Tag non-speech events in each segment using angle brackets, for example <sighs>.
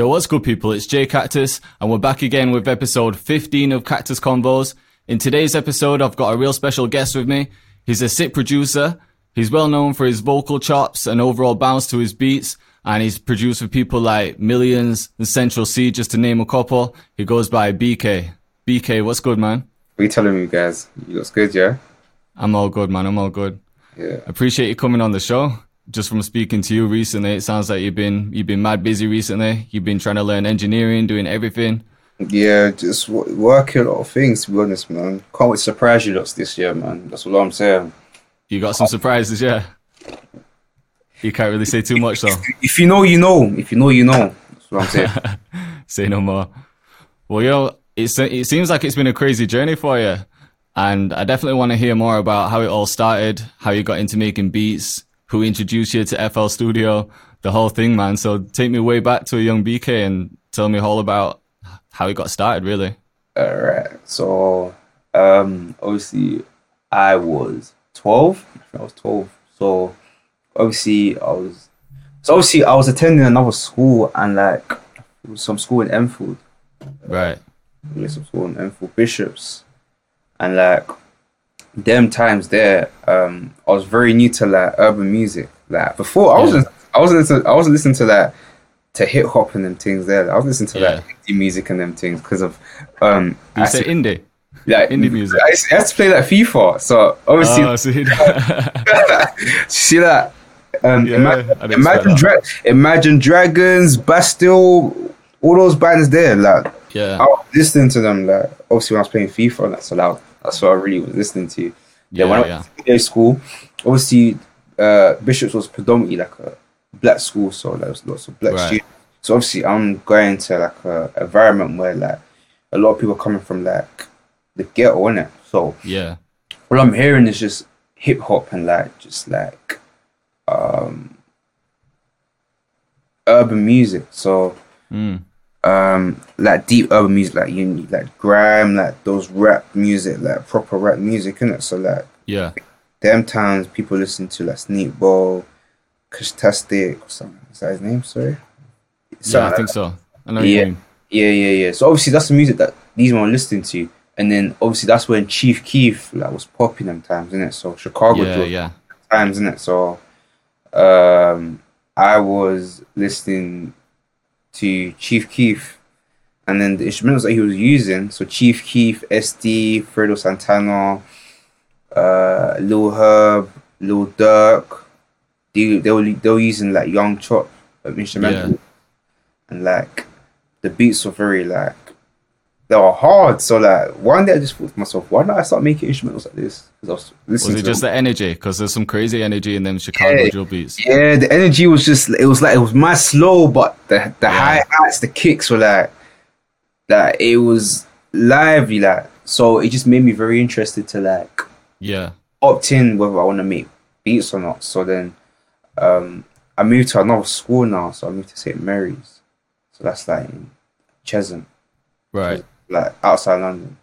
Yo, what's good, people? It's Jay Cactus, and we're back again with episode 15 of Cactus Convos. In today's episode, I've got a real special guest with me. He's a sick producer. He's well known for his vocal chops and overall bounce to his beats, and he's produced for people like Millions and Central Cee, just to name a couple. He goes by BK. BK, what's good, man? What are you telling me, guys? You looks good, yeah? I'm all good, man. I'm all good. Yeah. Appreciate you coming on the show. Just from speaking to you recently, it sounds like you've been you've been mad busy recently. You've been trying to learn engineering, doing everything. Yeah, just w- working a lot of things, to be honest, man. Can't wait to surprise you lots this year, man. That's all I'm saying. You got some surprises, yeah. You can't really say too much though. If you know, you know. If you know, you know. That's what I'm saying. <laughs> say no more. Well, yo, it's, it seems like it's been a crazy journey for you. And I definitely want to hear more about how it all started, how you got into making beats, who introduced you to FL Studio, the whole thing, man. So take me way back to a young BK and tell me all about how it got started, really. all right. So, um, obviously, I was 12. I was 12. So, obviously, I was. So, obviously, I was attending another school and, like, it was some school in Enfield. Right. Was some school in Enfield Bishops. And, like, them times there, um, I was very new to like urban music. Like before, I wasn't, I wasn't, listening, I wasn't listening to that to hip hop and them things there. I was listening to Yeah. like indie music and them things because of um, You I say see- indie? like indie music. I used, I used to play like FIFA, so obviously, Oh, see, <laughs> see that. Um, Yeah, Ima- I didn't expect Imagine, that. Dra- Imagine Dragons, Bastille, all those bands there. Like yeah. I was listening to them. Like obviously when I was playing FIFA, that's allowed. That's what I really was listening to. Yeah, when I yeah. went to school, obviously uh, Bishops was predominantly like a black school, so there was lots of black Right. students. So obviously I'm going to like a environment where like a lot of people are coming from like the ghetto, innit? So Yeah. what I'm hearing is just hip hop and like just like um urban music. So Mm. Um like deep urban music like you need like grime, like those rap music, like proper rap music, innit? So like Yeah. them times people listen to like Sneakbo, Kashtastic or something. Is that his name? Sorry. Yeah, Something I think so. I know Yeah. yeah, yeah, yeah. So obviously that's the music that these men were listening to. And then obviously that's when Chief Keef like was popping them times, innit? So Chicago Yeah, yeah. times, innit? So um I was listening to Chief Keef. And then the instruments that he was using, so Chief Keef, SD, Fredo Santana, uh Lil Herb, Lil Durk, they, they were they were using like young chop um, instrumental. Yeah. and like the beats were very like they were hard. So like one day I just thought to myself, why not I start making instrumentals like this? Because I was Was it just them. the energy? Because there's some crazy energy in them Chicago Yeah. drill beats. yeah, the energy was just it was like it was my slow, but the the hi-hats, the kicks were like that. It was lively, like so. It just made me very interested to like Yeah. opt in whether I want to make beats or not. So then um, I moved to another school now. So I moved to St Mary's. So that's like in Chesham, Right. Like outside London.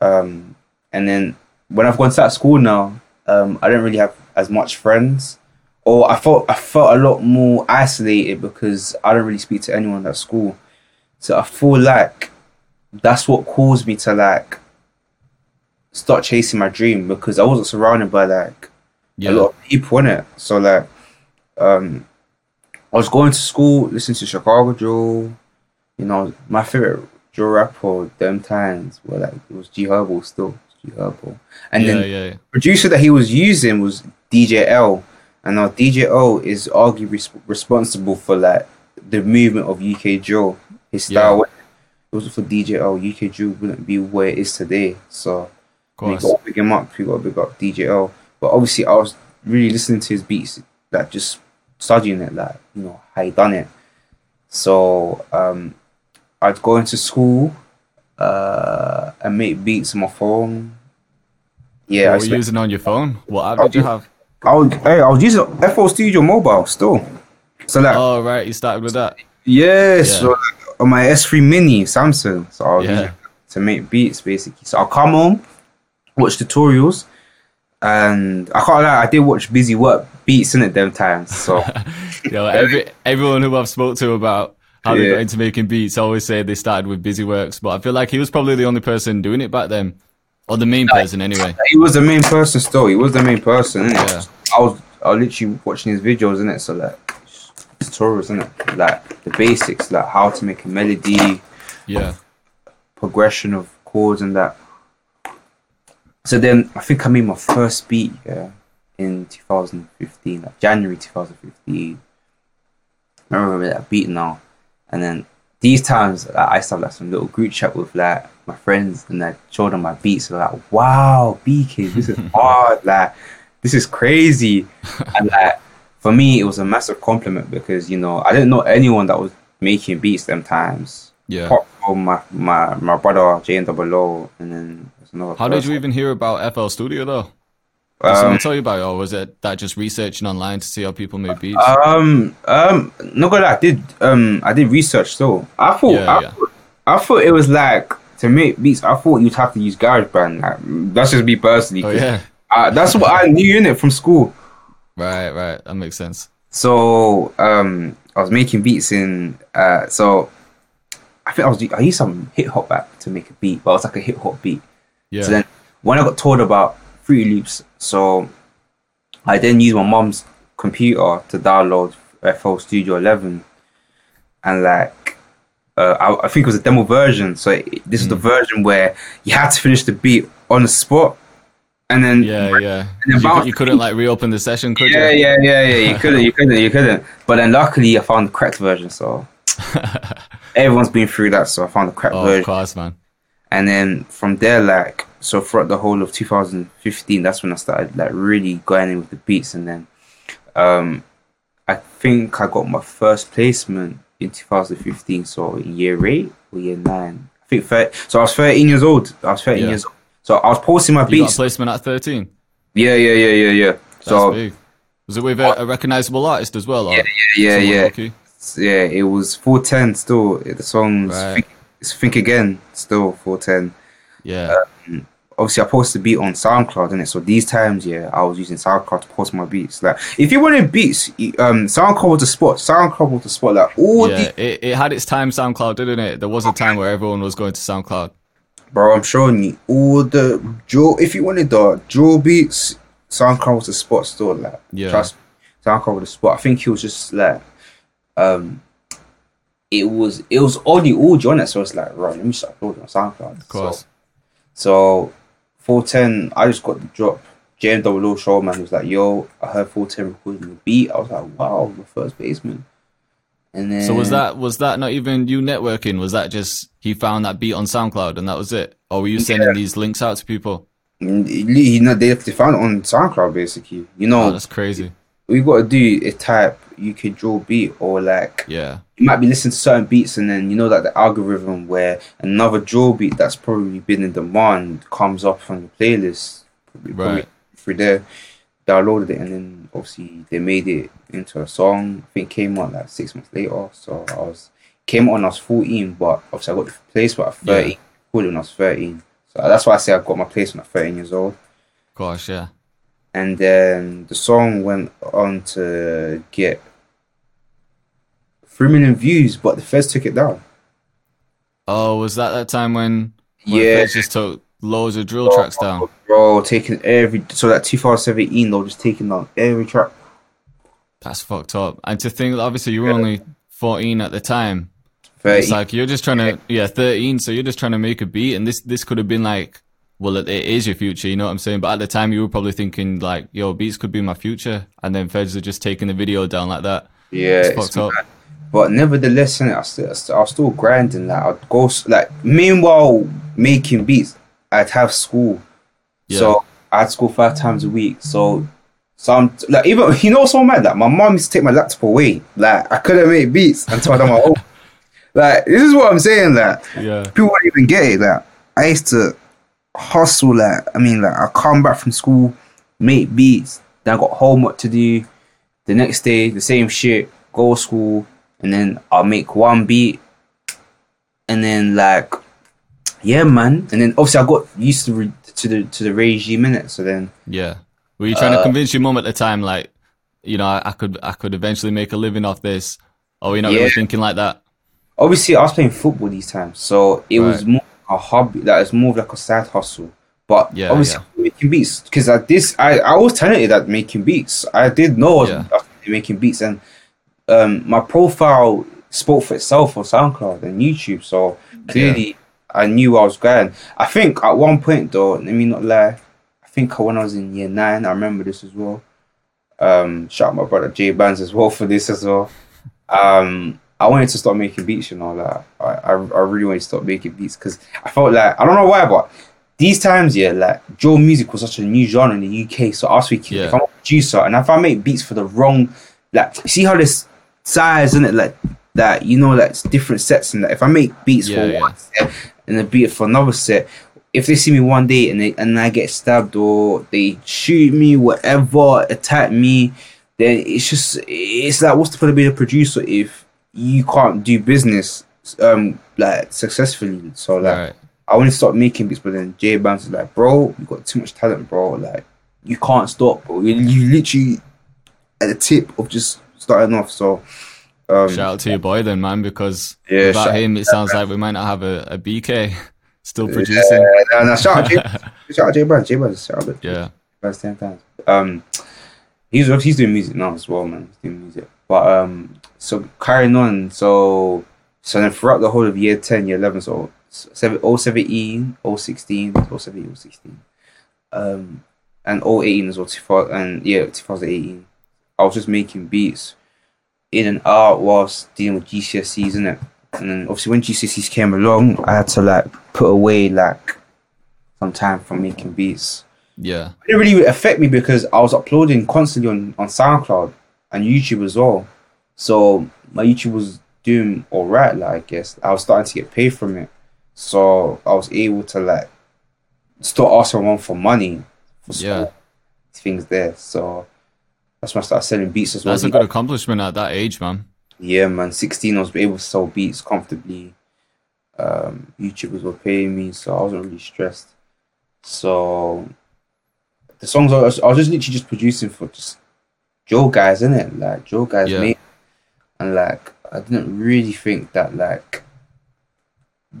Um, and then when I've gone to that school now, um, I don't really have as much friends. Or I felt I felt a lot more isolated because I don't really speak to anyone at school. So I feel like that's what caused me to like start chasing my dream because I wasn't surrounded by like Yeah. a lot of people in it. So like, um, I was going to school, listening to Chicago drill. You know, my favorite drill rapper them times were like it was G Herbo still, G Herbo, and yeah, then yeah, yeah. producer that he was using was DJ L, and now DJ L is arguably res- responsible for like the movement of UK drill. His style, if it wasn't for DJ L, UK drill wouldn't be where it is today. So we got to big him up. We got to big up DJ L. But obviously, I was really listening to his beats, like just studying it, like you know how he done it. So um, I'd go into school uh, and make beats on my phone. Yeah, I, what were spent- using on your phone? What app did you have? I was, hey, I was using FL Studio Mobile still. So like, Oh, right. You started with that. yeah, yeah. so like, on my S3 Mini Samsung. So I was Yeah. to make beats basically. So I'll come home, watch tutorials, and I can't lie, I did watch Busy Works beats in it them times. So <laughs> know, every everyone who I've spoke to about how they got into making beats. I always say they started with Busy Works, but I feel like he was probably the only person doing it back then, or the main person anyway. <laughs> He was the main person still. He was the main person, innit? Yeah. I was I was literally watching his videos, innit? So like tutorials, innit? Like the basics, like how to make a melody, Yeah, progression of chords and that. So then I think I made my first beat, yeah, in 2015, like January 2015. I remember that beat now. And then these times like, I used to have like some little group chat with like my friends and I showed them my beats. So like, wow, BK, this is <laughs> hard. Like, this is crazy. and like for me, it was a massive compliment because you know I didn't know anyone that was making beats them times. yeah. Apart from my my my brother J and Double O, and then there's another. How did you even hear about FL Studio though? Did Um, someone tell you about it, or was it that just researching online to see how people made beats? Um, um, not gonna lie, I did um I did research though. I thought Yeah, I, yeah. Thought, I thought it was like to make beats. I thought you'd have to use GarageBand. Like that's just me personally. oh 'cause, yeah, uh, that's what I knew in it from school. right, right. That makes sense. So um, I was making beats in uh, so I think I was I used some hip hop app to make a beat, but it was like a hip hop beat. Yeah, So then when I got told about Fruity Loops, so I then used my mom's computer to download FL Studio 11, and like uh, I, I think it was a demo version. So it, this is the version where you had to finish the beat on the spot, and then yeah, yeah. then You, bounce- you couldn't like reopen the session, could yeah, you? yeah, yeah, yeah. You couldn't, you <laughs> couldn't, you couldn't. But then luckily I found the correct version. So <laughs> everyone's been through that, so I found the correct Oh, version. of course, man. and then from there like so throughout the whole of 2015 that's when i started like really going in with the beats and then um i think i got my first placement in 2015 so in year 8 or year 9 i think 30, so i was 13 years old i was 13 Yeah. years old so i was posting my beats placement at 13. yeah yeah yeah yeah yeah That's so big. Was it with a, a recognizable artist as well? Yeah yeah someone yeah yeah it was 410 still the song's Right. think, think again still 410 Yeah. Obviously I post the beat on SoundCloud, and it so these times, yeah, I was using SoundCloud to post my beats. Like, if you wanted beats, um, SoundCloud was the spot. SoundCloud was the spot. Like, all yeah, the it, it had its time SoundCloud, didn't it? There was a time where everyone was going to SoundCloud. bro, I'm showing you all the drill. If you wanted the drill beats, SoundCloud was the spot. Still, like, Yeah. trust me, SoundCloud was the spot. I think he was just like, um, it was it was only audio on it, so it's like, right, let me start uploading on SoundCloud. Of course. So, So 410, I just got the drop. JMWO showman was like, yo, I heard 410 recording the beat. I was like, wow, the first baseman. And then So was that was that not even you networking? Was that just he found that beat on SoundCloud and that was it? Or were you sending these links out to people? Mm, you know they they found it on SoundCloud basically. You know, Oh, that's crazy. what you gotta do is type you could drill beat or like Yeah. you might be listening to certain beats and then you know that the algorithm where another drill beat that's probably been in demand comes up on the playlist probably, probably Right. through there downloaded it and then obviously they made it into a song I think came on like six months later so I was came on I was 14 but obviously I got the placement at 13 Yeah. cool when I was 13 so that's why I say I got my place placement at 13 years old Gosh, yeah. And then the song went on to get three million views, but the Feds took it down. Oh, was that that time when, when Yeah. Feds just took loads of drill oh, tracks down? Bro, taking every so that 2017, they were just taking down every track. That's fucked up. And to think, obviously, you were only 14 at the time. 30. It's like you're just trying to, yeah, 13. So you're just trying to make a beat, and this this could have been like, well, it, it is your future. You know what I'm saying? But at the time, you were probably thinking like, yo, beats could be my future, and then Feds are just taking the video down like that. yeah, It's it's up. But nevertheless, innit, I still, I still, I was still grinding. Like I'd go like meanwhile making beats, I'd have school. Yeah. So I had school five times a week. So some like even <laughs> you know so mad? Like my mom used to take my laptop away. Like I couldn't make beats until I done my <laughs> own. Like this is what I'm saying. Like Yeah. people won't even get it. Like I used to hustle. Like I mean, like I come back from school, make beats. Then I got homework to do. The next day, the same shit. Go to school, and then I'll make one beat, and then like, yeah, man. And then obviously I got used to re- to the to the regime minute. So then Yeah. Were you trying to Uh, convince your mum at the time, like, you know, I, I could I could eventually make a living off this, or you know, Yeah. really thinking like that? obviously I was playing football these times, so it was more a hobby. That is more of like a side hustle. But Yeah, obviously making beats because I this I I was talented at making beats. I did know I was, Yeah. I was making beats, and um, my profile spoke for itself on SoundCloud and YouTube. So clearly, I knew I was going. I think at one point though, let me not lie. I think when I was in year nine, I remember this as well. Um, shout out my brother Jay Bands as well for this as well. Um, I wanted to start making beats, you know, like I, I, I really wanted to start making beats because I felt like I don't know why, but these times, yeah, like drill music was such a new genre in the UK. So I was thinking, Yeah. if I'm a producer and if I make beats for the wrong, like, see how this size in it, like that, you know, like different sets and that. If I make beats Yeah, for yeah. one set and a beat for another set, if they see me one day and they and I get stabbed or they shoot me, whatever, attack me, then it's just it's like what's the point of being a producer if you can't do business um like successfully? So like Right. I want to start making beats, but then Jay Bounce is like, bro, you got too much talent, bro. Like you can't stop, bro. You, you literally at the tip of just starting off. So um, Shout out to your boy then, man, because Yeah, without him, it sounds like we might not have a, a BK <laughs> still yeah, producing. nah, nah, shout out Jay, <laughs> shout out Jay Bounce, Jay Bounce, shout out Yeah. Bounce ten times. Um, he's he's doing music now as well, man. He's doing music, but um, so carrying on, so so then throughout the whole of year ten, year eleven, so seven, 017, 016, 017, 016, um, and 018 as well, 2000, and yeah, 2018. I was just making beats in and out whilst dealing with GCSEs, innit? And then obviously when GCSEs came along, I had to like put away like some time from making beats. Yeah. It didn't really affect me because I was uploading constantly on, on SoundCloud and YouTube as well. So my YouTube was doing alright, like I guess. I was starting to get paid from it. So I was able to like start asking one for money for Yeah. things there. So that's when I started selling beats as well. That's a good accomplishment at that age, man. Yeah, man. 16, I was able to sell beats comfortably. Um, YouTubers were paying me, so I wasn't really stressed. So the songs I was, I was just literally just producing for just drill guys, in it? Like drill guys, Yeah. mate. And like I didn't really think that like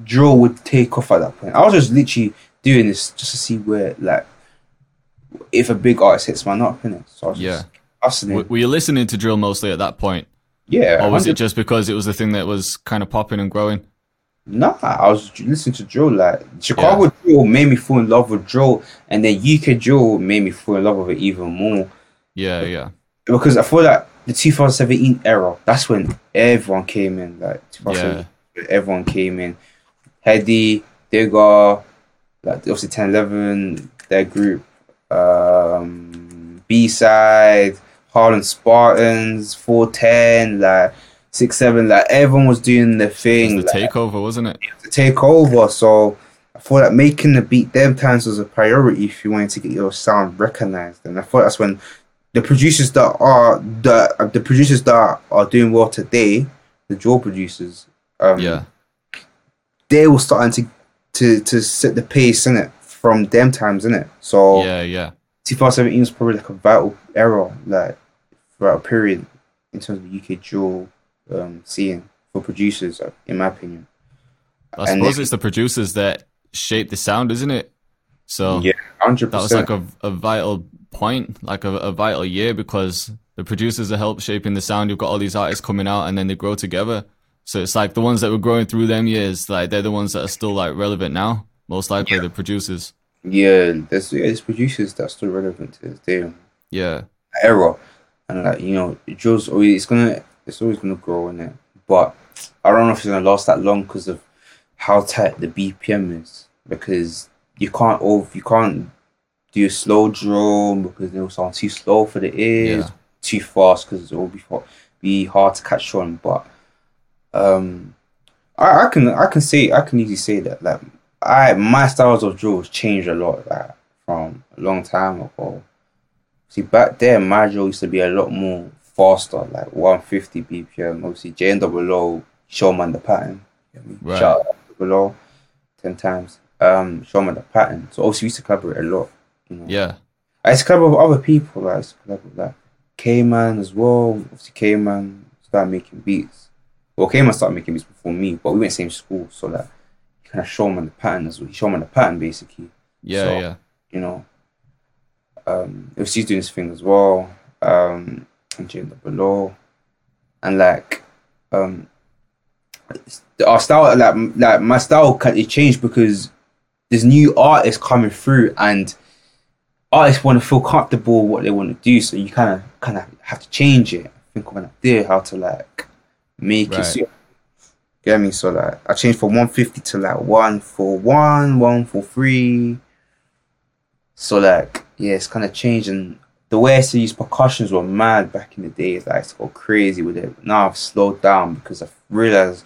drill would take off at that point. I was just literally doing this just to see where like if a big artist hits my nut, innit? So I was Yeah. just. W- were you listening to drill mostly at that point? yeah, Or was it just because it was the thing that was kind of popping and growing? Nah, I was listening to drill. Like Chicago drill made me fall in love with drill, and then UK drill made me fall in love with it even more Yeah, yeah. Because I feel like the 2017 era. That's when everyone came in. Like 2017, everyone came in. Headie, Digga, like obviously 1011, their group, um, B side, Harlem Spartans, 410, like six seven, like everyone was doing their It thing. was the like, takeover, wasn't it? to take over. So I thought that making the beat them times was a priority if you wanted to get your sound recognized. And I thought that's when the producers that are the uh, the producers that are doing well today, the drill producers, um, Yeah. they were starting to to to set the pace in it from them times in it. So Yeah, yeah. 2017 was probably like a vital era, like throughout a period in terms of UK drill um, scene for producers, uh, in my opinion. I And suppose it's the producers that shape the sound, isn't it? So Yeah, 100%. that was like a, a vital point, like a, a vital year because the producers are help shaping the sound. You've got all these artists coming out and then they grow together. So it's like the ones that were growing through them years, like they're the ones that are still like relevant now. Most likely the producers. Yeah, there's there's producers that's still relevant to this day Yeah, era, and like you know, drill's always it's gonna it's always gonna grow in it, but I don't know if it's gonna last that long because of how tight the BPM is. Because you can't over you can't do a slow drill because it'll sound too slow for the ears, Yeah. too fast because it will be fa- be hard to catch on. But um, I, I can I can say I can easily say that like I my styles of drills changed a lot like from a long time ago. See back then my drill used to be a lot more faster, like 150 BPM. Obviously J and O showman the pattern. You know what I mean? Right. Shout out below ten times. Um showman the pattern. So obviously we used to collaborate a lot. You know? yeah, It's to collaborate with other people, like I used with like K Man as well. Obviously K Man started making beats. Well, Cayman started making beats before me, but we went same school, so like he kind of showed me the pattern as well. He showed me the pattern basically. Yeah, So- yeah. You know, um, it was he's doing his thing as well. Um, and Jane below, and like, um, our style, like, like my style, kind of changed because there's new artists coming through, and artists want to feel comfortable what they want to do. So you kind of, kind of have to change it. Think of an idea how to like make Right. it. suit- Get me? So like, I changed from 150 to like one for one, one for three. So like, yeah, it's kind of changing. the way I used to use percussions were mad back in the days. Like, I used to go crazy with it. Now I've slowed down because I've realized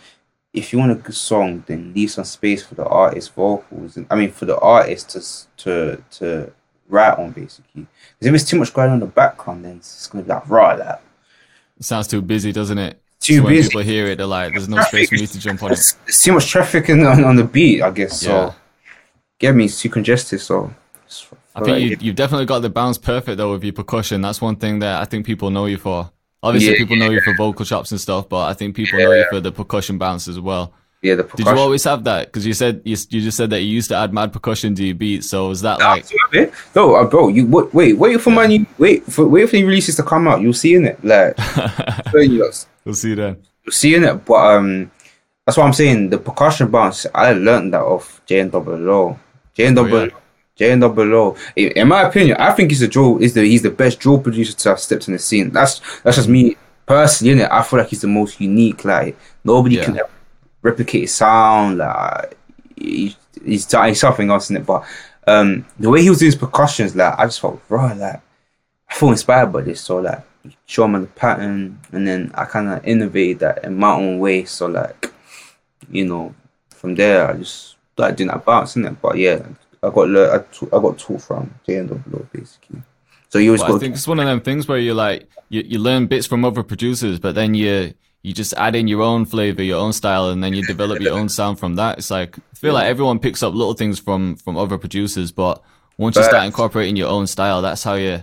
if you want a good song, then leave some space for the artist vocals. And, I mean, for the artist to to to write on basically. Because if it's too much going on in the background, then it's gonna be like raw. Like It sounds too busy, doesn't it? Too So when people hear it, they're like, "There's no space for me to jump on it." it's, too much traffic in, on, on the beat, I guess. So Yeah. get me, it's too congested. So I think you, you've definitely got the bounce perfect though with your percussion. That's one thing that I think people know you for. Obviously, Yeah, people know you for vocal chops and stuff, but I think people know you for the percussion bounce as well. Yeah, the Did you always have that? Because you said you, you just said that you used to add mad percussion to your beats. So is that like no, uh, bro, you wait, wait, wait for my new, wait for wait for the releases to come out. You'll see in it, like, <laughs> we'll see then? you'll see in it. But um, that's what I'm saying. The percussion bounce, I learned that off J and Double O. J and Double, Oh. J and Double O. In in my opinion, I think he's a drill. Is the he's the best drill producer to have stepped in the scene. That's that's just me personally. Innit? I feel like he's the most unique. Like nobody Yeah. can replicate sound. Like he, he's he's something else in it. But um, the way he was doing his percussions, like I just felt raw. Like I feel inspired by this. So like show him the pattern, and then I kind of innovated that in my own way. So like you know, from there I just started doing that bounce in it. But yeah, I got I, t- I got taught from J and W basically. So you always Well, I think it's one of them things where you're like you, you learn bits from other producers, but then you you just add in your own flavor, your own style, and then you develop your own sound from that. It's like I feel like everyone picks up little things from from other producers, but once you start incorporating your own style, that's how you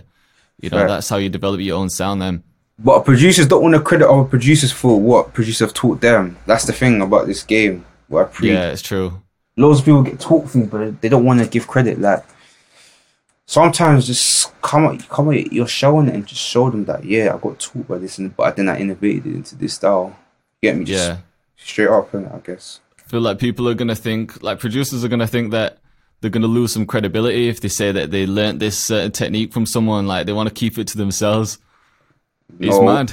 you know that's how you develop your own sound. Then But producers don't want to credit other producers for what producers have taught them. That's the thing about this game. What I preach. yeah, it's true. loads of people get taught things, but they don't want to give credit. Like sometimes, just come at come at your showing it and just show them that yeah, I got taught by this, and but then I innovated it into this style. Get me? Just Yeah. straight up, and I guess. I feel like people are gonna think like producers are gonna think that they're gonna lose some credibility if they say that they learnt this certain technique from someone. Like they want to keep it to themselves. It's No. mad.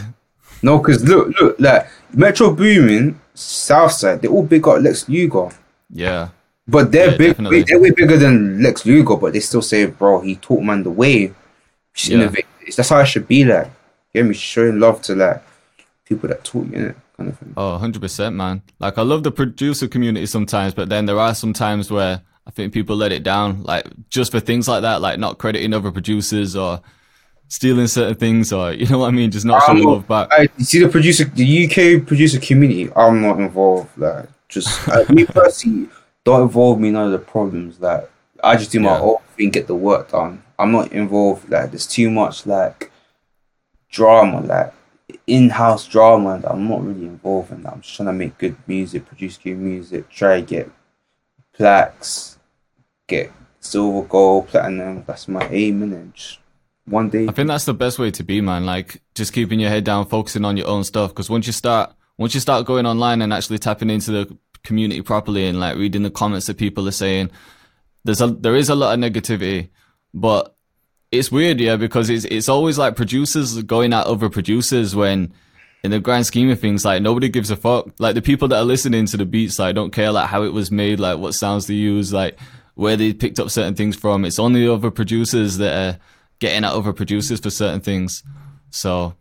No, because look, look, like Metro Boomin, Southside, they all big up Lex Luger. Yeah. But they're Yeah, big. definitely. They're way bigger than Lex Luger, but they still say, "Bro, he taught man the way." Yeah. innovate. That's how I should be. Like, get me showing love to like people that taught you, innit? kind of thing. Oh, 100%, man. Like, I love the producer community sometimes, but then there are some times where I think people let it down, like, just for things like that, like not crediting other producers or stealing certain things or, <laughs> you know what I mean? Just not showing love back. I you see the producer, the UK producer community. I'm not involved. Like, just uh, me <laughs> personally, don't involve me in none of the problems. Like, I just do my Yeah. own thing, get the work done. I'm not involved. Like, there's too much like drama, like in-house drama. And I'm not really involved in. That. I'm just trying to make good music, produce good music, try to get plaques, get silver, gold, platinum. That's my aim, and just one day. I think that's the best way to be, man. Like, just keeping your head down, focusing on your own stuff. Because once you start, once you start going online and actually tapping into the community properly and like reading the comments that people are saying, there's a there is a lot of negativity, but it's weird, yeah, because it's it's always like producers going at other producers when. In the grand scheme of things, like nobody gives a fuck. Like the people that are listening to the beats, like don't care like how it was made, like what sounds they use, like where they picked up certain things from. It's only other producers that are getting at other producers for certain things. So,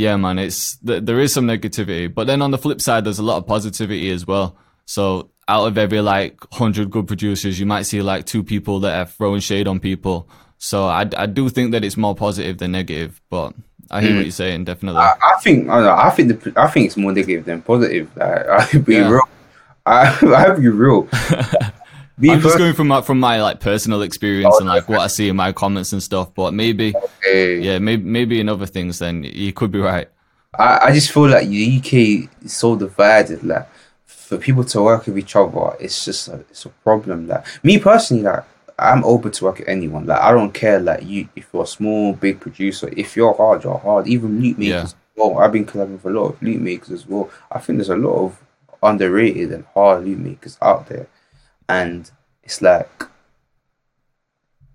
yeah, man, it's th- there is some negativity, but then on the flip side, there's a lot of positivity as well. So, out of every like hundred good producers, you might see like two people that are throwing shade on people. So, I I do think that it's more positive than negative, but I hear what mm. you're saying, definitely. I, I think I, know, I think the I think it's more negative than positive. Like, <laughs> I'll be Yeah. real. I <laughs> I'll be real. <laughs> Be I'm just going from my from my like personal experience and like what I see in my comments and stuff. But maybe, eh, yeah, maybe maybe in other things, then you could be right. I, I just feel like the UK is so divided. Like for people to work with each other, it's just a, it's a problem. Like me personally, like I'm open to work with anyone. Like I don't care. Like you, if you're a small, big producer, if you're hard, you're hard. Even loot makers. Yeah. Well, I've been collaborating with a lot of loot makers as well. I think there's a lot of underrated and hard loot makers out there, and it's like,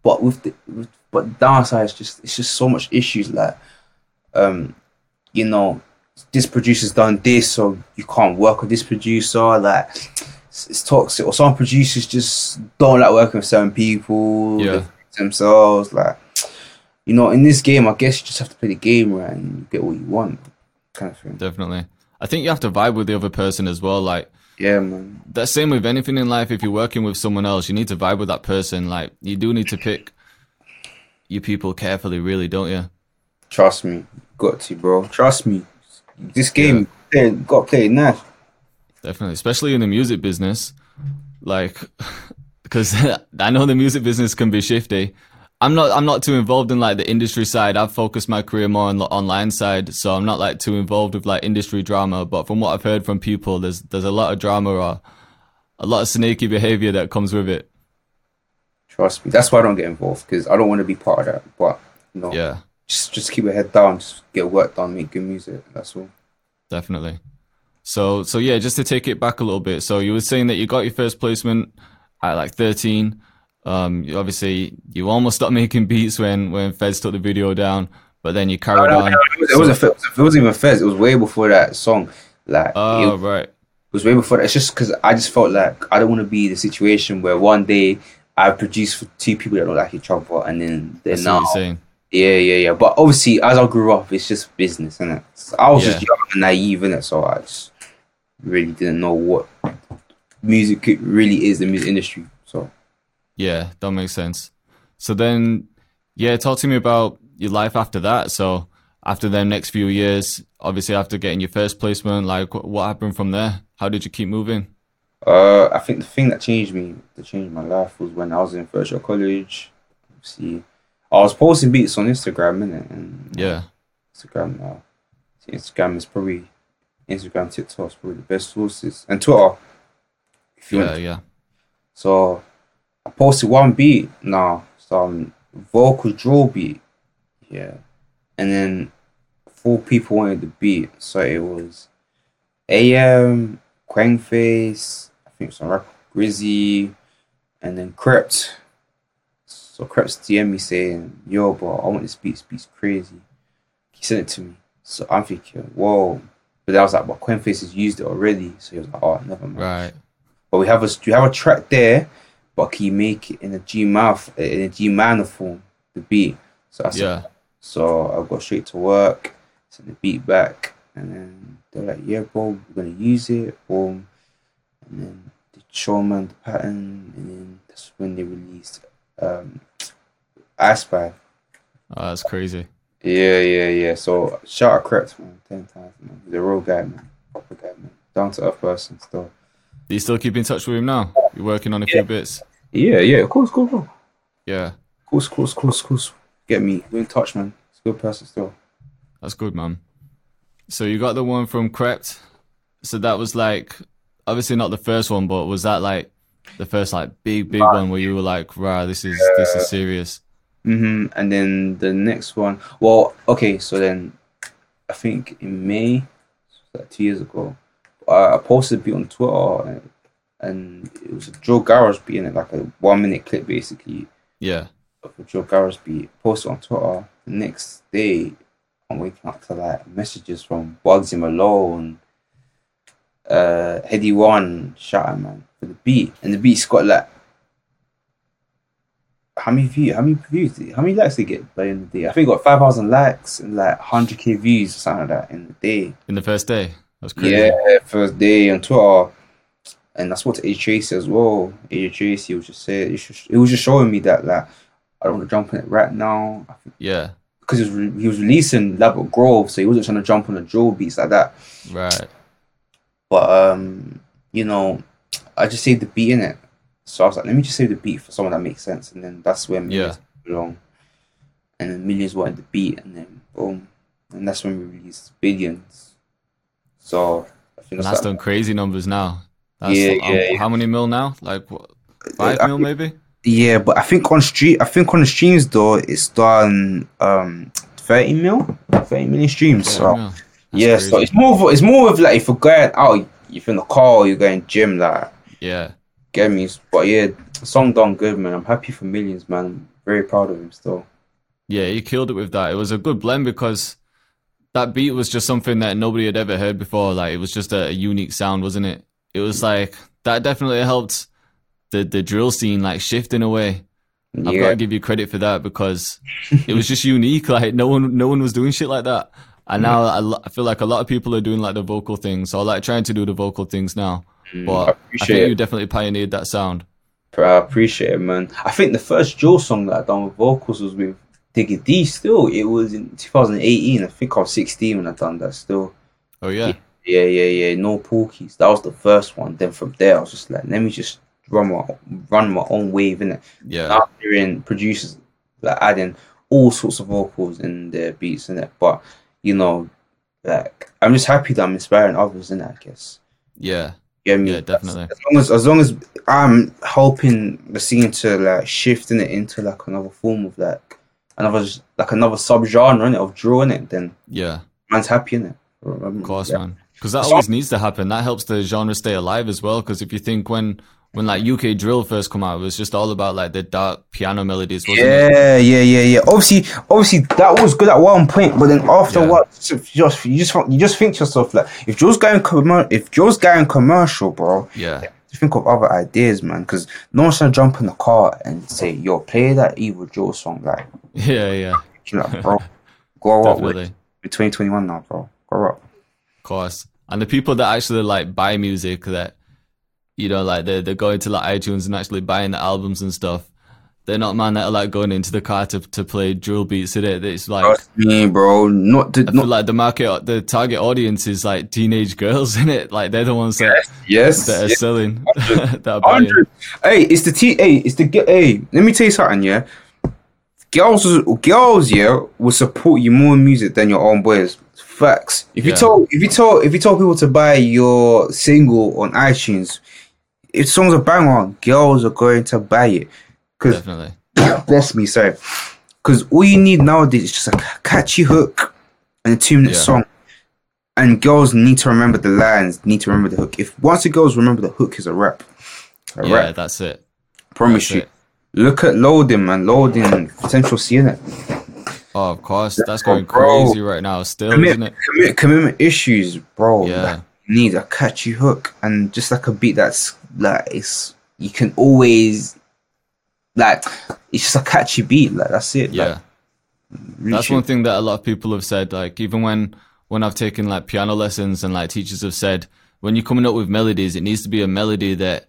but with the with, but the downside is just it's just so much issues. Like, um, you know, this producer's done this, so you can't work with this producer. Like, it's, it's toxic. Or some producers just don't like working with certain people. Yeah. themselves. Like, you know, in this game, I guess you just have to play the game right and get what you want, kind of thing. Definitely. I think you have to vibe with the other person as well. Like Yeah, man. that same with anything in life. If you're working with someone else, you need to vibe with that person. Like you do need to pick your people carefully, really, don't you? Trust me, got to, bro. Trust me. This game, play, got to play it nice. Definitely, especially in the music business. Like, <laughs> because <laughs> I know the music business can be shifty. I'm not. I'm not too involved in like the industry side. I've focused my career more on the online side, so I'm not like too involved with like industry drama. But from what I've heard from people, there's there's a lot of drama or a lot of sneaky behavior that comes with it. Trust me. That's why I don't get involved because I don't want to be part of that. But you know, Yeah, just just keep your head down, just get work done, make good music. That's all. definitely. So so yeah, just to take it back a little bit. So you were saying that you got your first placement at like 13. Um, obviously you almost stopped making <laughs> beats when when Feds took the video down, but then you carried on. It, was, it, wasn't, it wasn't even Fez. It was way before that song. Like Oh it, right, was way before that. It's just because I just felt like I don't want to be in the situation where one day I produce for two people that don't like each other, and then they're that's saying. Yeah, yeah, yeah. But obviously, as I grew up, it's just business, innit? So I was just Yeah. young and naive, innit? So I just really didn't know what music really is, the music industry. Yeah, that makes sense. So then, yeah, talk to me about your life after that. So after the next few years, obviously after getting your first placement, like what happened from there? How did you keep moving? Uh, I think the thing that changed me, that changed my life, was when I was in first year college. See, I was posting beats on Instagram, innit? And Yeah, Instagram now. Instagram is probably Instagram, TikTok is probably the best sources, and Twitter. If you yeah, want. yeah, So I posted one beat now, some vocal drill beat, yeah, and then four people wanted the beat, so it was AM, Kwengface, I think some rap Grizzy, and then Krept. So Krept's DM me saying, "Yo, bro, I want this beat. This beat's crazy." He sent it to me, so I'm thinking, "Whoa!" But I was like, "But Kwengface has used it already," so he was like, "Oh, never mind." right. But we have a you have a track there, but can you make it in a G mouth in a G minor form, the beat? So I said, Yeah, so I got straight to work, sent the beat back, and then they're like, "Yeah, bro, we're gonna use it." Boom, and then they show man the pattern, and then that's when they released um, I Spy. oh, that's crazy. Yeah, yeah, yeah. So shout out Krept, man, ten times, man. He's a real guy, man, proper guy, man, down to earth person still. Do you still keep in touch with him now? You're working on a few bits. Yeah, yeah, of course, cool, cool. Yeah, Course, course, course, course. Get me. We're in touch, man. It's a good person still. that's good, man. So you got the one from Krept. So that was like obviously not the first one, but was that like the first like big big one where you were like, right, this is this is serious. hmm And then the next one. Well, okay, so then I think in May, like two years ago, I I posted a beat on Twitter and, and it was a drill Garage beat in it, like a one minute clip basically Yeah, drill Garage beat. Posted on Twitter. The next day, I'm waking up to like messages from Bugsy Malone, uh, Headie One, shouting man for the beat, and the beat's got like how many views? How many views? Did, how many likes did it get by the end of the day? I think it got five thousand likes and like hundred k views or something like that in the day. in the first day. That's crazy. Yeah, first day on Twitter. And that's what AJ Tracey as well. AJ Tracey was just saying, it, was- just showing me that like I don't want to jump on it right now. Yeah, because he was, re- he was releasing Ladbroke Grove, so he wasn't trying to jump on the drill beats like that. right. But um, you know, I just saved the beat in it. So I was like, let me just save the beat for someone that makes sense, and then that's when millions Yeah. belong. And then millions wanted the beat, and then boom, and that's when we released Billions. So I think And that's done crazy numbers now. That's, Yeah, um, yeah, yeah. How many mil now? Like what, five I mil maybe? Yeah, but I think on street, I think on the streams though, it's done um thirty mil, thirty million streams. Yeah, so mil. Yeah, so it's more of it's more of like if you're going out, you're in the car, you're going gym, like yeah. get me. But yeah, song done good, man. I'm happy for millions, man. I'm very proud of him still. Yeah, he killed it with that. It was a good blend because that beat was just something that nobody had ever heard before. Like it was just a, a unique sound, wasn't it? It was like that definitely helped the the drill scene like shift in a way. I've got to give you credit for that because it was just <laughs> unique. Like no one, no one was doing shit like that. And now I, I feel like a lot of people are doing like the vocal things. So I like trying to do the vocal things now. Mm, I But I, appreciate think it. you definitely pioneered that sound. I appreciate it, man. I think the first drill song that I done with vocals was with Digga D. Still, it was in 2018. I think I was 16 when I done that. Still. Oh yeah, Yeah, yeah, yeah. No Porkies. That was the first one. Then from there, I was just like, let me just run my run my own wave in it. yeah, Now I'm hearing producers like adding all sorts of vocals in their beats in it. But you know, like I'm just happy that I'm inspiring others in it. I guess. yeah, You get me? Yeah, definitely. As long as as long as I'm helping the scene to like shifting it into like another form of like another like another subgenre in it of drawing it, then yeah. man's happy in it. Um, of course, yeah. man. Because that always needs to happen. That helps the genre stay alive as well. Because if you think when when like UK drill first come out, it was just all about like the dark piano melodies, wasn't it? Yeah, yeah, yeah, yeah. Obviously, obviously that was good at one point, but then after Yeah. what, you just you just you just think to yourself like, if drill's going commer- if drill's going commercial, bro, Yeah, think of other ideas, man. Because no one's gonna jump in the car and say, "Yo, play that Evil drill song." Like, yeah, yeah. <laughs> like, bro, grow up. With, with 2021 now, bro. Grow up. Of course. And the people that actually like buy music that you know, like they're, they're going to like iTunes and actually buying the albums and stuff. They're not man that are like going into the car to, to play drill beats in it. It's like Trust me, bro. Not I not feel like the market the target audience is like teenage girls <laughs> in it. Like they're the ones that, yes. that are yes. selling <laughs> that are. Hey, it's the T. Hey, it's the. Hey, let me tell you something. Yeah, girls, girls, yeah, will support you more in music than your own boys. Facts. If you Yeah. told, if you told, if you told people to buy your single on iTunes, if songs are bang on, girls are going to buy it. Because Definitely. <coughs> bless me, sorry. Because all you need nowadays is just a catchy hook and a two minute Yeah. song. And girls need to remember the lines, need to remember the hook. If once the girls remember the hook is a rap, a Yeah, rap. that's it. Promise That's you. it. Look at loading, man. Loading potential it. Oh, of course. That's going bro. crazy right now still, isn't it? commit, commitment issues, bro. Yeah. Like, need a catchy hook and just like a beat that's like it's you can always like it's just a catchy beat. Like that's it. Yeah. Like, really That's one thing that a lot of people have said. Like even when when I've taken like piano lessons and like teachers have said, when you're coming up with melodies, it needs to be a melody that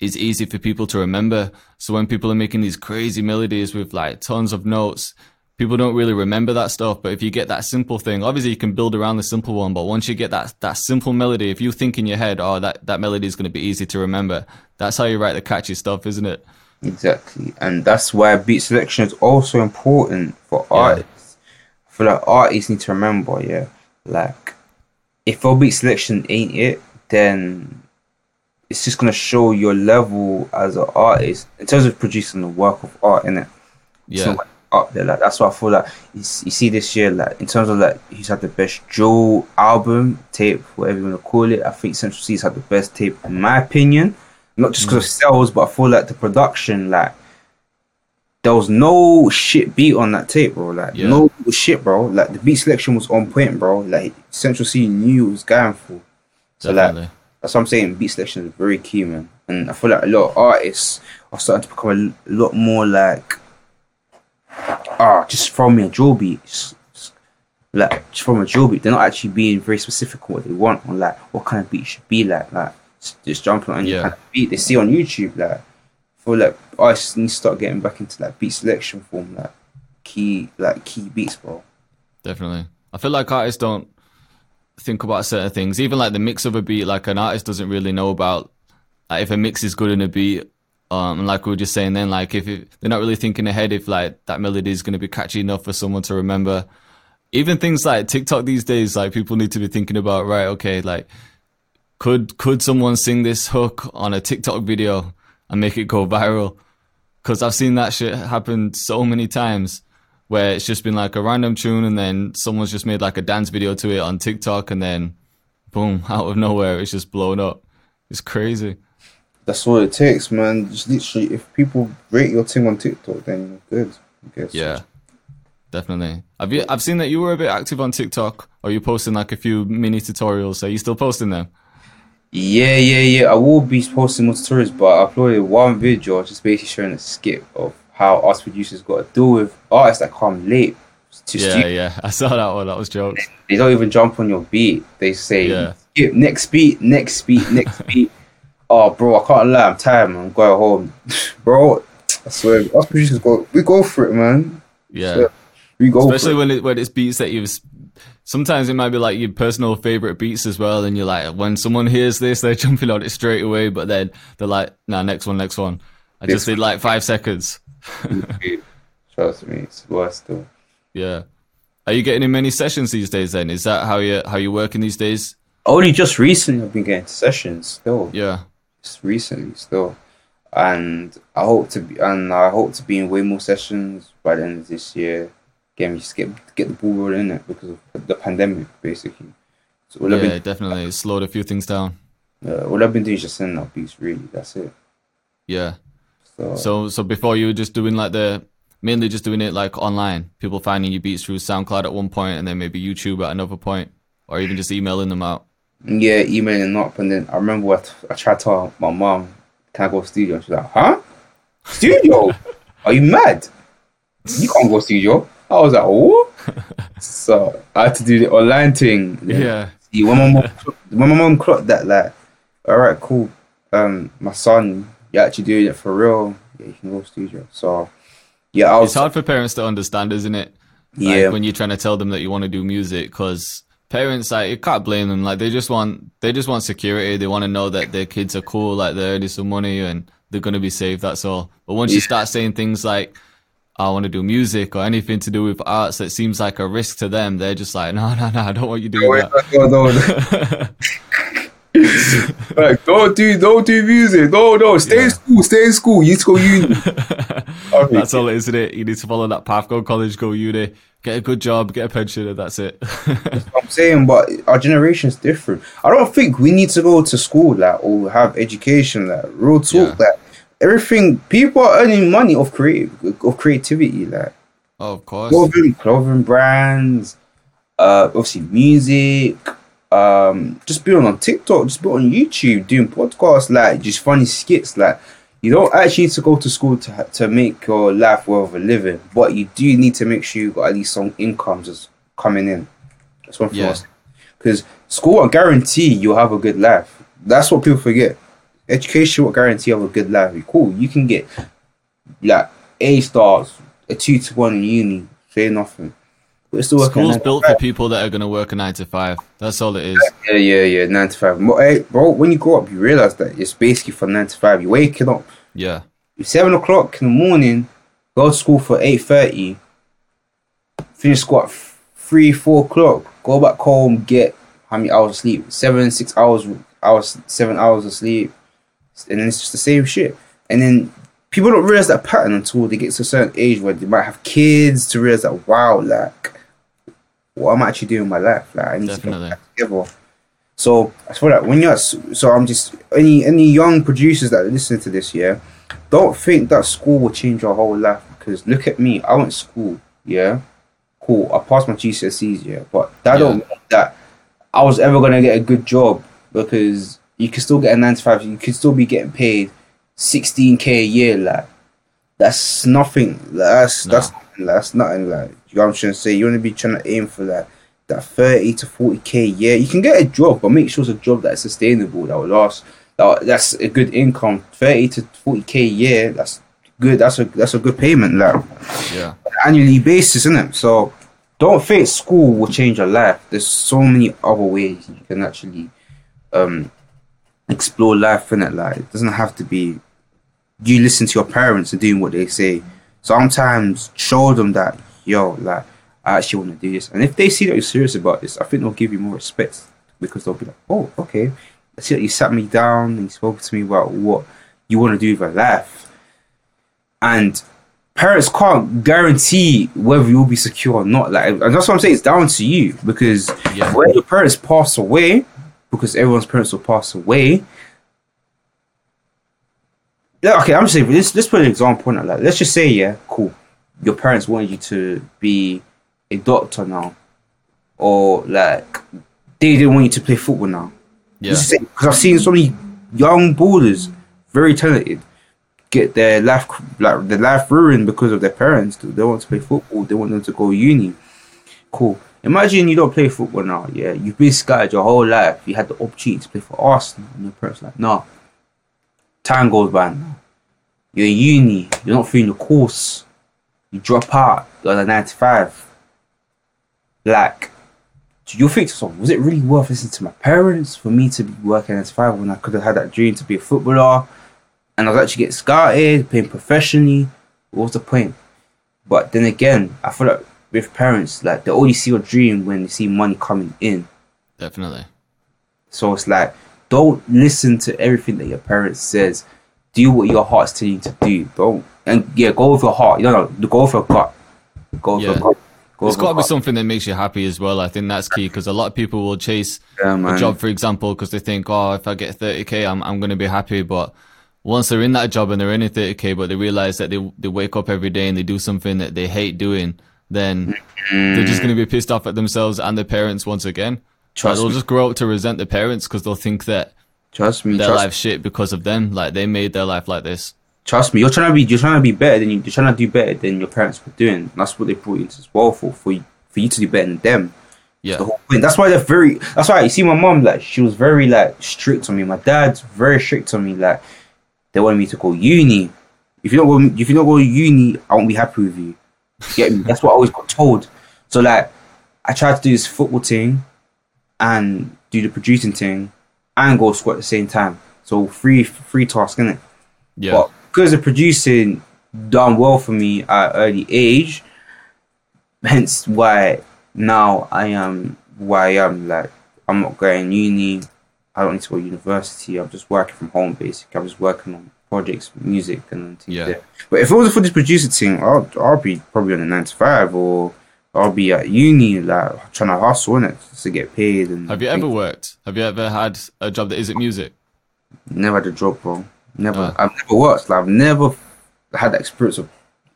is easy for people to remember. So when people are making these crazy melodies with like tons of notes, people don't really remember that stuff. But if you get that simple thing, obviously you can build around the simple one. But once you get that that simple melody, if you think in your head, oh that that melody is going to be easy to remember, that's how you write the catchy stuff, isn't it? Exactly, and that's why beat selection is also important for Yeah. artists. I feel like artists need to remember, yeah, like if your beat selection ain't it, then it's just gonna show your level as an artist in terms of producing the work of art, innit? Yeah. So, like, up there, like that's why I feel like you, see this year, like in terms of like who's had the best drill album tape, whatever you want to call it. I think Central Cee's had the best tape, in my opinion. Not just because of sales, but I feel like the production, like there was no shit beat on that tape, bro. Like Yeah. no shit, bro. Like the beat selection was on point, bro. Like Central Cee knew it was going for. So like Definitely. that's what I'm saying. Beat selection is very key, man. And I feel like a lot of artists are starting to become a lot more like, ah, just throw me a drill beat. Just, just- like, just me a drill beat. They're not actually being very specific on what they want, on like what kind of beat it should be like. Like, just, just jumping on Yeah. beat they see on YouTube. Like, I feel like artists need to start getting back into like beat selection form, like key, like key beats, bro. Definitely. I feel like artists don't think about certain things. Even like the mix of a beat, like an artist doesn't really know about like if a mix is good in a beat. Um, like we were just saying then, like if it, they're not really thinking ahead if like that melody is going to be catchy enough for someone to remember. even things like TikTok these days, like people need to be thinking about, right? Okay, like could could someone sing this hook on a TikTok video and make it go viral? Because I've seen that shit happen so many times where it's just been like a random tune and then someone's just made like a dance video to it on TikTok and then boom, <laughs> out of nowhere, it's just blown up. It's crazy. That's all it takes, man. Just literally, if people rate your thing on TikTok, then you're good. I guess. Yeah, definitely. Have you? I've seen that you were a bit active on TikTok, or you posting like a few mini tutorials. Are you still posting them? Yeah, yeah, yeah. I will be posting more tutorials, but I uploaded one video just basically showing a skip of how us producers got to deal with artists that come late to Yeah, studio. yeah. <laughs> I saw that one. That was jokes. They don't even jump on your beat. They say Yeah. skip next beat, next beat, next <laughs> beat. Oh, bro, I can't lie. I'm tired, man. I'm going home, <laughs> bro. I swear, us producers go. We go for it, man. Yeah. We go Especially for it. when it when it's beats that you've. Sometimes it might be like your personal favorite beats as well, and you're like, when someone hears this, they're <laughs> jumping on it straight away. But then they're like, "Nah, next one, next one." I just did like five seconds. <laughs> Trust me, it's worse still. Yeah. Are you getting in many sessions these days? Then is that how you how you working these days? Only just recently, I've been getting sessions still. Yeah. just recently still, and I hope to be and I hope to be in way more sessions by the end of this year. Again, just get get the ball rolling in it because of the pandemic, basically. So all, I've yeah, been, definitely. It slowed a few things down. uh, all I've been doing is just sending out beats. Really, that's it. Yeah. So, So so before you were just doing like the mainly just doing it like online, people finding your beats through SoundCloud at one point, and then maybe YouTube at another point, or even just emailing them out. yeah, emailing up, and then I remember what I tried to tell my mom, "Can I go to studio?" She's like, "Huh? Studio? <laughs> Are you mad? You can't go studio." I was like, "What?" <laughs> so I had to do the online thing. Yeah. See, when my mom, when my mom clocked that, like, all right, cool. Um, my son, you're actually doing it for real. Yeah, you can go to studio. So, yeah, I was. It's hard for parents to understand, isn't it? Like, Yeah. when you're trying to tell them that you want to do music, because parents, like, you can't blame them. Like, they just want, they just want security. They want to know that their kids are cool, like they're earning some money and they're gonna be safe. That's all. But once you start saying things like, I want to do music or anything to do with arts that seems like a risk to them, they're just like, no, no, no, I don't want you doing Wait, that. no, no, no. like, don't do, don't do music. No, no, stay Yeah. in school, stay in school. You need to go uni. <laughs> That's all it is, isn't it? You need to follow that path, go college, go uni, get a good job, get a pension, and that's it. I'm saying, but our generation's different. I don't think we need to go to school like or have education like real talk Yeah. like everything. People are earning money of creative of creativity like oh, of course. clothing, clothing brands, uh, obviously music. Um, just being on TikTok, just be on YouTube, doing podcasts, like just funny skits. Like you don't actually need to go to school to to make your life worth a living, but you do need to make sure you got at least some income just coming in. That's one thing. Yeah. Because school will guarantee you'll have a good life. That's what people forget. Education will guarantee you have a good life. Cool, you can get like A stars, a two to one in uni, say nothing. But it's still working. School's built for people that are going to work a nine to five. That's all it is. Yeah, yeah, yeah, nine to five. But hey, bro, when you grow up, you realize that it's basically from nine to five. You're waking up Yeah. It's seven o'clock in the morning. Go to school for eight thirty. Finish school at three, four o'clock. Go back home. Get how many hours of sleep? Seven, six hours, hours, seven hours of sleep, and then it's just the same shit. And then people don't realize that pattern until they get to a certain age where they might have kids to realize that wow, like what I'm actually doing in my life. Like I need Definitely. to get back together. So I feel like when you're so I'm just any any young producers that listen to this, yeah, don't think that school will change your whole life because look at me, I went to school, yeah, cool, I passed my GCSEs, yeah, but that Yeah. don't mean that I was ever gonna get a good job because you can still get a nine to five, you can still be getting paid sixteen k a year, like that's nothing. That's No. that's that's nothing. Like you know what I'm trying to say. You want to be trying to aim for that that thirty to forty k a year. You can get a job, but make sure it's a job that's sustainable that will last. That, that's a good income. Thirty to forty k a year. That's good. That's a that's a good payment. Like Yeah. annually basis, isn't it? So don't think school will change your life. There's so many other ways you can actually um explore life in it. Like it doesn't have to be you listen to your parents and doing what they say. Sometimes show them that yo, like I actually want to do this. And if they see that you're serious about this, I think they'll give you more respect because they'll be like, oh, okay. I see that you sat me down and you spoke to me about what you want to do with your life. And parents can't guarantee whether you'll be secure or not. Like, and that's what I'm saying. It's down to you because Yeah. when your parents pass away, because everyone's parents will pass away. Yeah, okay, I'm just saying. Let's let's put an example on it. Like, let's just say, yeah, cool. Your parents wanted you to be a doctor now, or like they didn't want you to play football now. Yeah. Because I've seen so many young ballers, very talented, get their life like their life ruined because of their parents. They want to play football. They want them to go uni. Cool. Imagine you don't play football now. Yeah, you've been scattered your whole life. You had the opportunity to play for Arsenal, and your parents like, no. Time goes by now. You're in uni. You're not feeling the course. You drop out. You're at 95. Like, do you think to yourself, was it really worth listening to my parents for me to be working at five when I could have had that dream to be a footballer and I was actually getting scouted, playing professionally? What was the point? But then again, I feel like with parents, like they only see your dream when they see money coming in. Definitely. So it's like, don't listen to everything that your parents says. Do what your heart's telling you to do. Don't and yeah, go with your heart. You know, go with your gut. Go with Yeah. your gut. Go with got to be something that makes you happy as well. I think that's key because a lot of people will chase Yeah, a job, for example, because they think, oh, if I get 30k, I'm I'm going to be happy. But once they're in that job and they're earning 30k, but they realize that they they wake up every day and they do something that they hate doing, then they're just going to be pissed off at themselves and their parents once again. Trust they'll me. just grow up to resent their parents because they'll think that Trust me. their Trust life shit because of them. Like they made their life like this. trust me, you're trying to be you're trying to be better than you you're trying to do better than your parents were doing. That's what they brought you into this world for, for you for you to do better than them. Yeah. The whole point. That's why they're very that's why you see my mom like she was very like strict on me. My dad's very strict on me, like they wanted me to go uni. If you don't go if you don't go uni, I won't be happy with you. You Get me? That's what I always got told. So like I tried to do this football thing and do the producing thing and go school at the same time. So free free task, innit? Yeah. But because the producing done well for me at early age, hence why now I am why I am like I'm not going uni. I don't need to go to university. I'm just working from home basically. I'm just working on projects, music, and things Yeah. there. But if it wasn't for this producer thing, I'll I'll be probably on a nine to five or I'll be at uni like trying to hustle in it to get paid. And Have you ever worked? Have you ever had a job that isn't music? Never had a job, bro. Never. Ah. I've never worked. Like, I've never had that experience of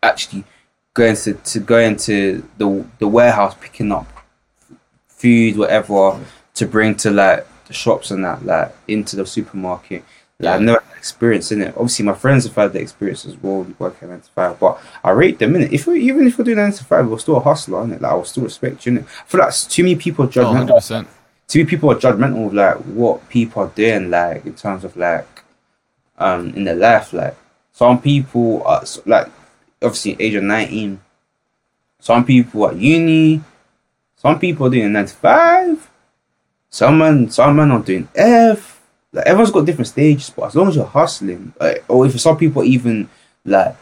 actually going to, to going to the the warehouse picking up food, whatever, to bring to like the shops and that, like into the supermarket. Like, I've never had experience in it. Obviously, my friends have had the experience as well, working nine to five. But I rate them in it. If we, even if we're doing nine to five, we're still a hustler, innit? Like I will still respect you. Innit? I feel like too many people Oh, 100%. too many people are judgmental of like what people are doing, like in terms of like um in their life. Like some people are like obviously age of nineteen. Some people at uni. Some people are doing nine to five. Some man, some men are doing F. Like everyone's got different stages, but as long as you're hustling, like, or if some people even like,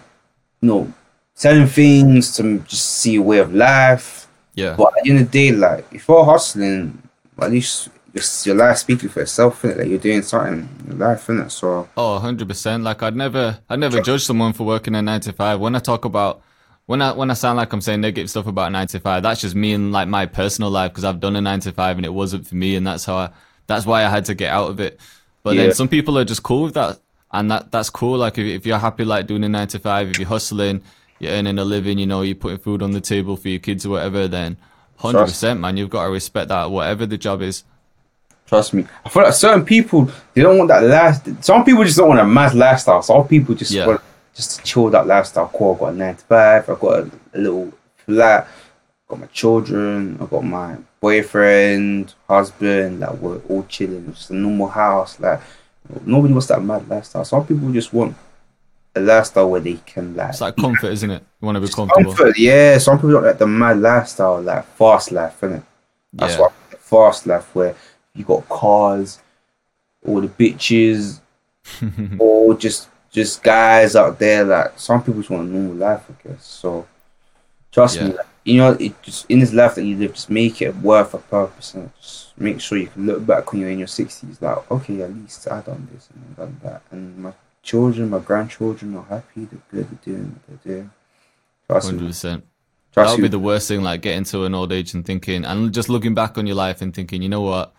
you know, selling things to just see a way of life. Yeah. But at the end of the day, like if you're hustling, at least your, your life speaking for itself, innit? Like you're doing something in your life, innit? So Oh, 100%. Like I'd never I'd never judge someone for working a 9 to 5. When I talk about when I when I sound like I'm saying negative stuff about 9 to 5, that's just me and like my personal life because I've done a 9 to 5 and it wasn't for me and that's how I that's why I had to get out of it. But Yeah. then some people are just cool with that and that that's cool like if, if you're happy like doing a 9 to 5, if you're hustling, you're earning a living, you know, you're putting food on the table for your kids or whatever, then 100% man, you've got to respect that whatever the job is. trust me, I feel like certain people they don't want that last. Some people just don't want a mad lifestyle. Some people just Yeah. want just to chill that lifestyle. Cool, I've got a nine to five. I've got a, a little flat. Got my children. I've got my boyfriend, husband. Like we're all chilling. Just a normal house. Like nobody wants that mad lifestyle. Some people just want a lifestyle where they can like It's like comfort, isn't it? You want to be comfortable. Comfort, yeah. Some people don't like the mad lifestyle, like fast life, innit? That's Yeah. what fast life where you got cars, all the bitches, <laughs> or just just guys out there. Like some people just want a normal life, I guess. So trust me, like, you know, it just in this life that you live, just make it worth a purpose and just make sure you can look back when you're in your sixties, like, okay, at least I done this and I done that, and my children, my grandchildren are happy, they're good, they're doing what they're doing. Trust 100%. That would be the worst thing, like getting to an old age and thinking, and just looking back on your life and thinking, you know what,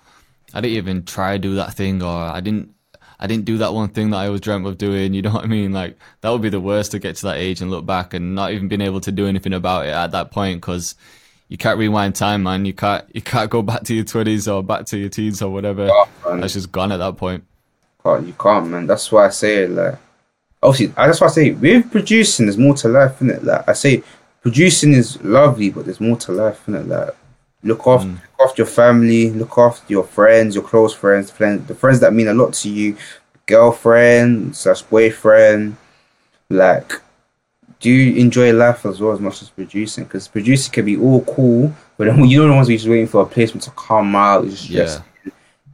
I didn't even try to do that thing, or I didn't, I didn't do that one thing that I always dreamt of doing. You know what I mean? Like that would be the worst to get to that age and look back and not even being able to do anything about it at that point because you can't rewind time, man. You can't, you can't go back to your twenties or back to your teens or whatever. That's just gone at that point. can't, you can't, man. That's why I say like obviously I- that's why I say with producing there's more to life in it. Like I say producing is lovely, but there's more to life in it. Like look after mm. look after your family, look after your friends, your close friends, friends the friends that mean a lot to you, girlfriend slash boyfriend, like do you enjoy life as well as much as producing? Because producing can be all cool, but then you're the ones who's just waiting for a placement to come out, just Yeah.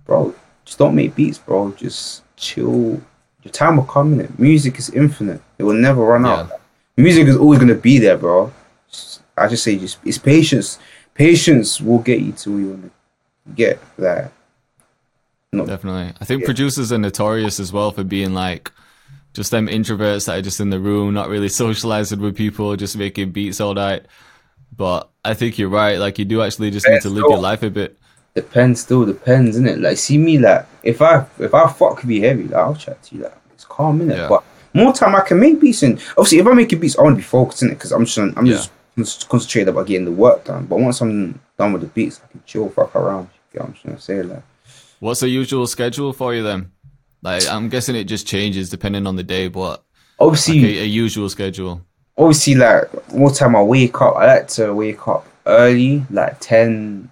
bro, just don't make beats, bro. Just chill. Your time will come in it. Music is infinite. It will never run out. Music is always gonna be there, bro. I just say just it's patience. Patience will get you to where you wanna get. Like no Definitely. I think Yeah. producers are notorious as well for being like just them introverts that are just in the room, not really <laughs> socializing with people, just making beats all night. But I think you're right. Like you do actually just need to live your life a bit. depends still depends, isn't it? Like see me like if I if I fuck you heavy, like I'll chat to you like it's calm in it. Yeah. But more time I can make beats and obviously if I'm making beats I want to be focused in it because I'm just I'm Yeah. just just concentrated about getting the work done. But once I'm done with the beats, I can chill, fuck around. You get what I'm trying to say? Like What's the usual schedule for you then? Like I'm guessing it just changes depending on the day, but obviously like a, a usual schedule. obviously like more time I wake up, I like to wake up early, like 10,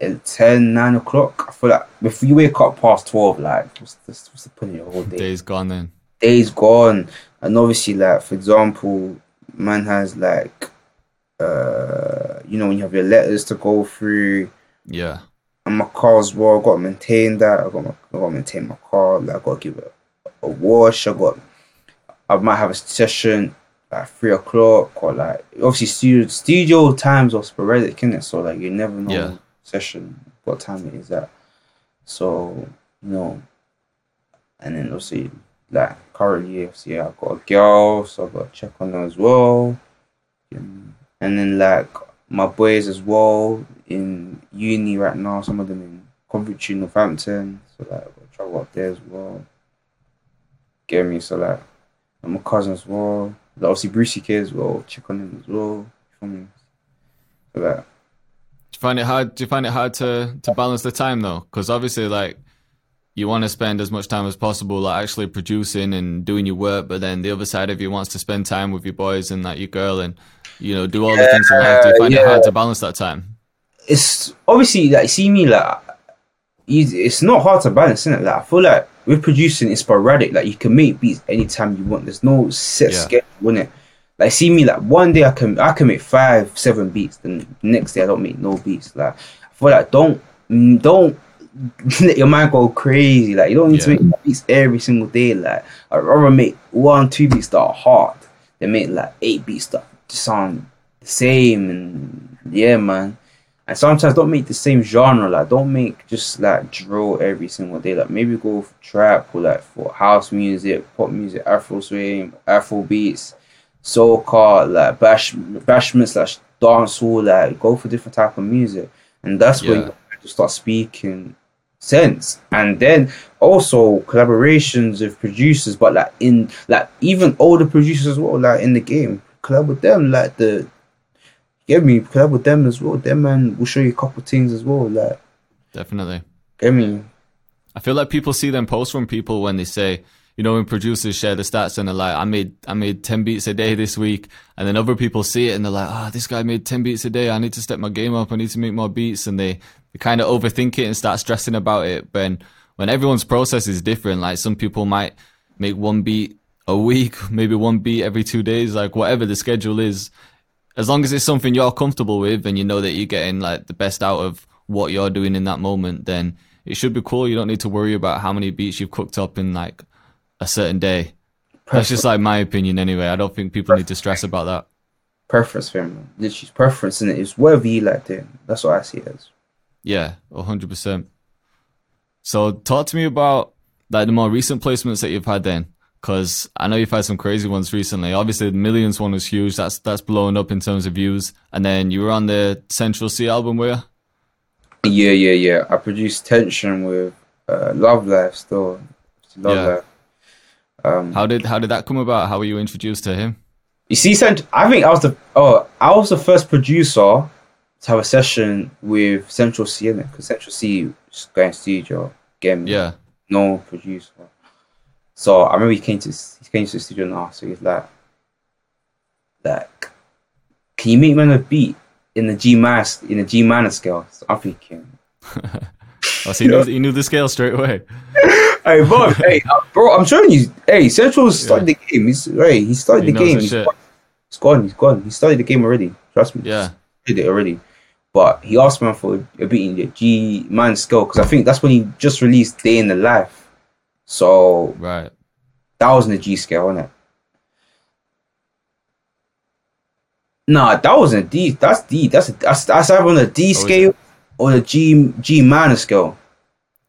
eh, 10 9 o'clock. I feel like if you wake up past 12, like what's the, what's the point of your whole day? Day's gone then. Days gone. And obviously like for example, man has like uh you know when you have your letters to go through Yeah. and my car as well, I gotta maintain that. I gotta, I gotta maintain my car, like I gotta give it a wash, I got I might have a session at three o'clock or like obviously studio studio times are sporadic, in it So like you never know Yeah. session what time it is at. So, you know and then obviously like currently obviously I've got a girl, so I've got to check on her as well. And then like my boys as well in uni right now, some of them in Coventry, Northampton. So like I've got to travel up there as well. Get me, so like and my cousin as well. Like, obviously Brucey K as well, check on him as well. Feel me? So Do you find it hard? Do you find it hard to to balance the time though? Because obviously, like you want to spend as much time as possible, like actually producing and doing your work, but then the other side of you wants to spend time with your boys and like your girl and you know do all the things in life. Do you find it hard to balance that time? it's obviously like see me like it's not hard to balance, is it? Like I feel like with producing it's sporadic. Like you can make beats anytime you want. There's no set Yeah. schedule in it. Like see me like one day I can I can make five, seven beats, then next day I don't make no beats. Like I feel like don't mm, don't let <laughs> your mind go crazy. Like you don't need to make beats every single day. Like I'd rather make one, two beats that are hard than make like eight beats that sound the same and yeah man. And sometimes don't make the same genre. Like don't make just like drill every single day. Like maybe go for trap or like for house music, pop music, Afro swing, Afro beats, soca, like bash bashment slash dancehall. Like go for different type of music, and that's when Yeah. you have to start speaking sense. And then also collaborations with producers, but like in like even older producers as well, like in the game, collab with them, like the get me collab with them as well. Them man will show you a couple things as well. Like Definitely. get me. I feel like people see them posts from people when they say, you know, when producers share the stats and they're like, I made I made ten beats a day this week, and then other people see it and they're like, ah, this guy made ten beats a day. I need to step my game up. I need to make more beats, and they, they kind of overthink it and start stressing about it. When when everyone's process is different, like some people might make one beat a week, <laughs> maybe one beat every two days, like whatever the schedule is. As long as it's something you're comfortable with and you know that you're getting like the best out of what you're doing in that moment, then it should be cool. You don't need to worry about how many beats you've cooked up in like a certain day. That's just like my opinion anyway. I don't think people need to stress about that. preference. Man. Literally, preference in it is whatever you like doing. That's what I see it as. Yeah, hundred percent. So talk to me about like the more recent placements that you've had then, because I know you've had some crazy ones recently. Obviously, the Millions one was huge. That's that's blown up in terms of views. And then you were on the Central Cee album, were you? Yeah, yeah, yeah. I produced Tension with uh, Love Life still. Love Yeah. Life. Um, How did how did that come about? How were you introduced to him? You see, I think I was the oh, I was the first producer to have a session with Central Cee in it because Central Cee was going studio, getting Yeah, no producer. So I remember he came to he came to the studio and asked, so he's like, like, can you make me on a beat in the G minor in the G minor scale? So I'm thinking, <laughs> oh, so he knew he knew the scale straight away. <laughs> hey, bro, hey, uh, bro, I'm showing you, hey, Central started the game. He's hey, he started He the game. He's gone. he's gone. He's gone. He started the game already. Trust me. Yeah, He did it already. But he asked man for a beat in the G man scale because I think that's when he just released Day in the Life. So right. that was in the G scale, wasn't it? Nah, that wasn't D. That's D. That's that's that's either on the D oh, is scale or the G G minor scale.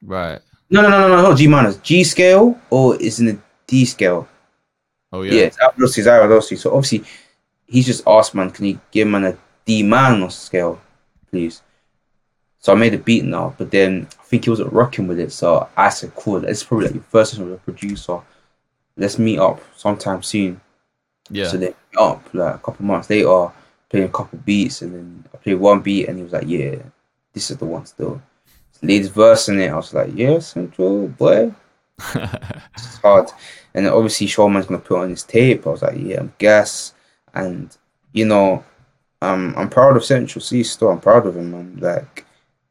Right. No, no, no, no, no, not G minus. G scale or is in the D scale. Oh Yeah, yeah. it's either it's either those two. So obviously, he's just asked, man, can you give man a D minor scale, please? So I made a beat now, but then I think he wasn't rocking with it. So I said, cool, it's probably like your first session with a producer. Let's meet up sometime soon. Yeah. So they up like a couple months later, playing a couple beats, and then I played one beat, and he was like, yeah, this is the one still. Leads verse in it. I was like, yeah, Central boy. <laughs> It's hard. And obviously Showman's gonna put on his tape. I was like, yeah, I'm gas. And you know, um, I'm proud of Central Cee still. I'm proud of him. I'm like,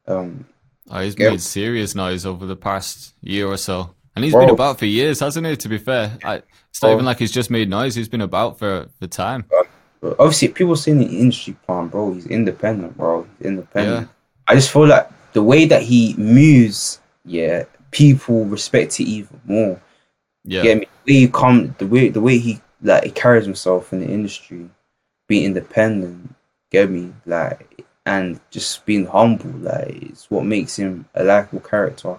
um, Oh, he's made serious noise over the past year or so, and he's Bro. been about for years, hasn't he? To be fair, I, it's not Bro. even like he's just made noise. He's been about for the time. but obviously people saying the industry plan, bro. He's independent, bro. He's independent. Yeah. I just feel like the way that he moves, yeah, people respect it even more. Yeah. Get me? The way he come, the way the way he like he carries himself in the industry, being independent. Get me? Like and just being humble. Like it's what makes him a likable character.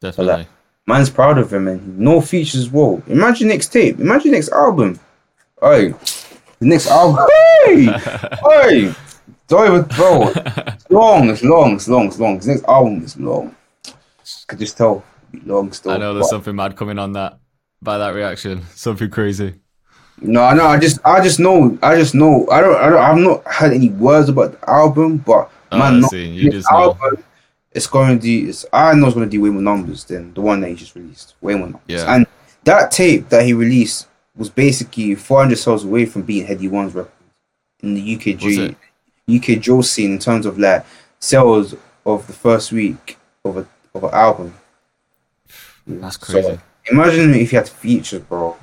Definitely. Man's proud of him and no features as well. Imagine next tape. Imagine next album. Hey, the next album. <laughs> Hey, hey. Don't even bro. It's <laughs> long. It's long. It's long. It's long. His next album is long. Could just tell. Long story. I know there's but- something mad coming on that by that reaction. Something crazy. No, no, I just, I just know, I just know. I don't, I don't, I've not had any words about the album, but Oh, man, I no. You this know. album, it's going to do. It's, I know it's going to do way more numbers than the one that he just released. Way more numbers. Yeah. And that tape that he released was basically 400 sales away from being Headie One's record in the UK Was UK drill scene in terms of like sales of the first week of a of an album. That's So, crazy. imagine if you had features, bro.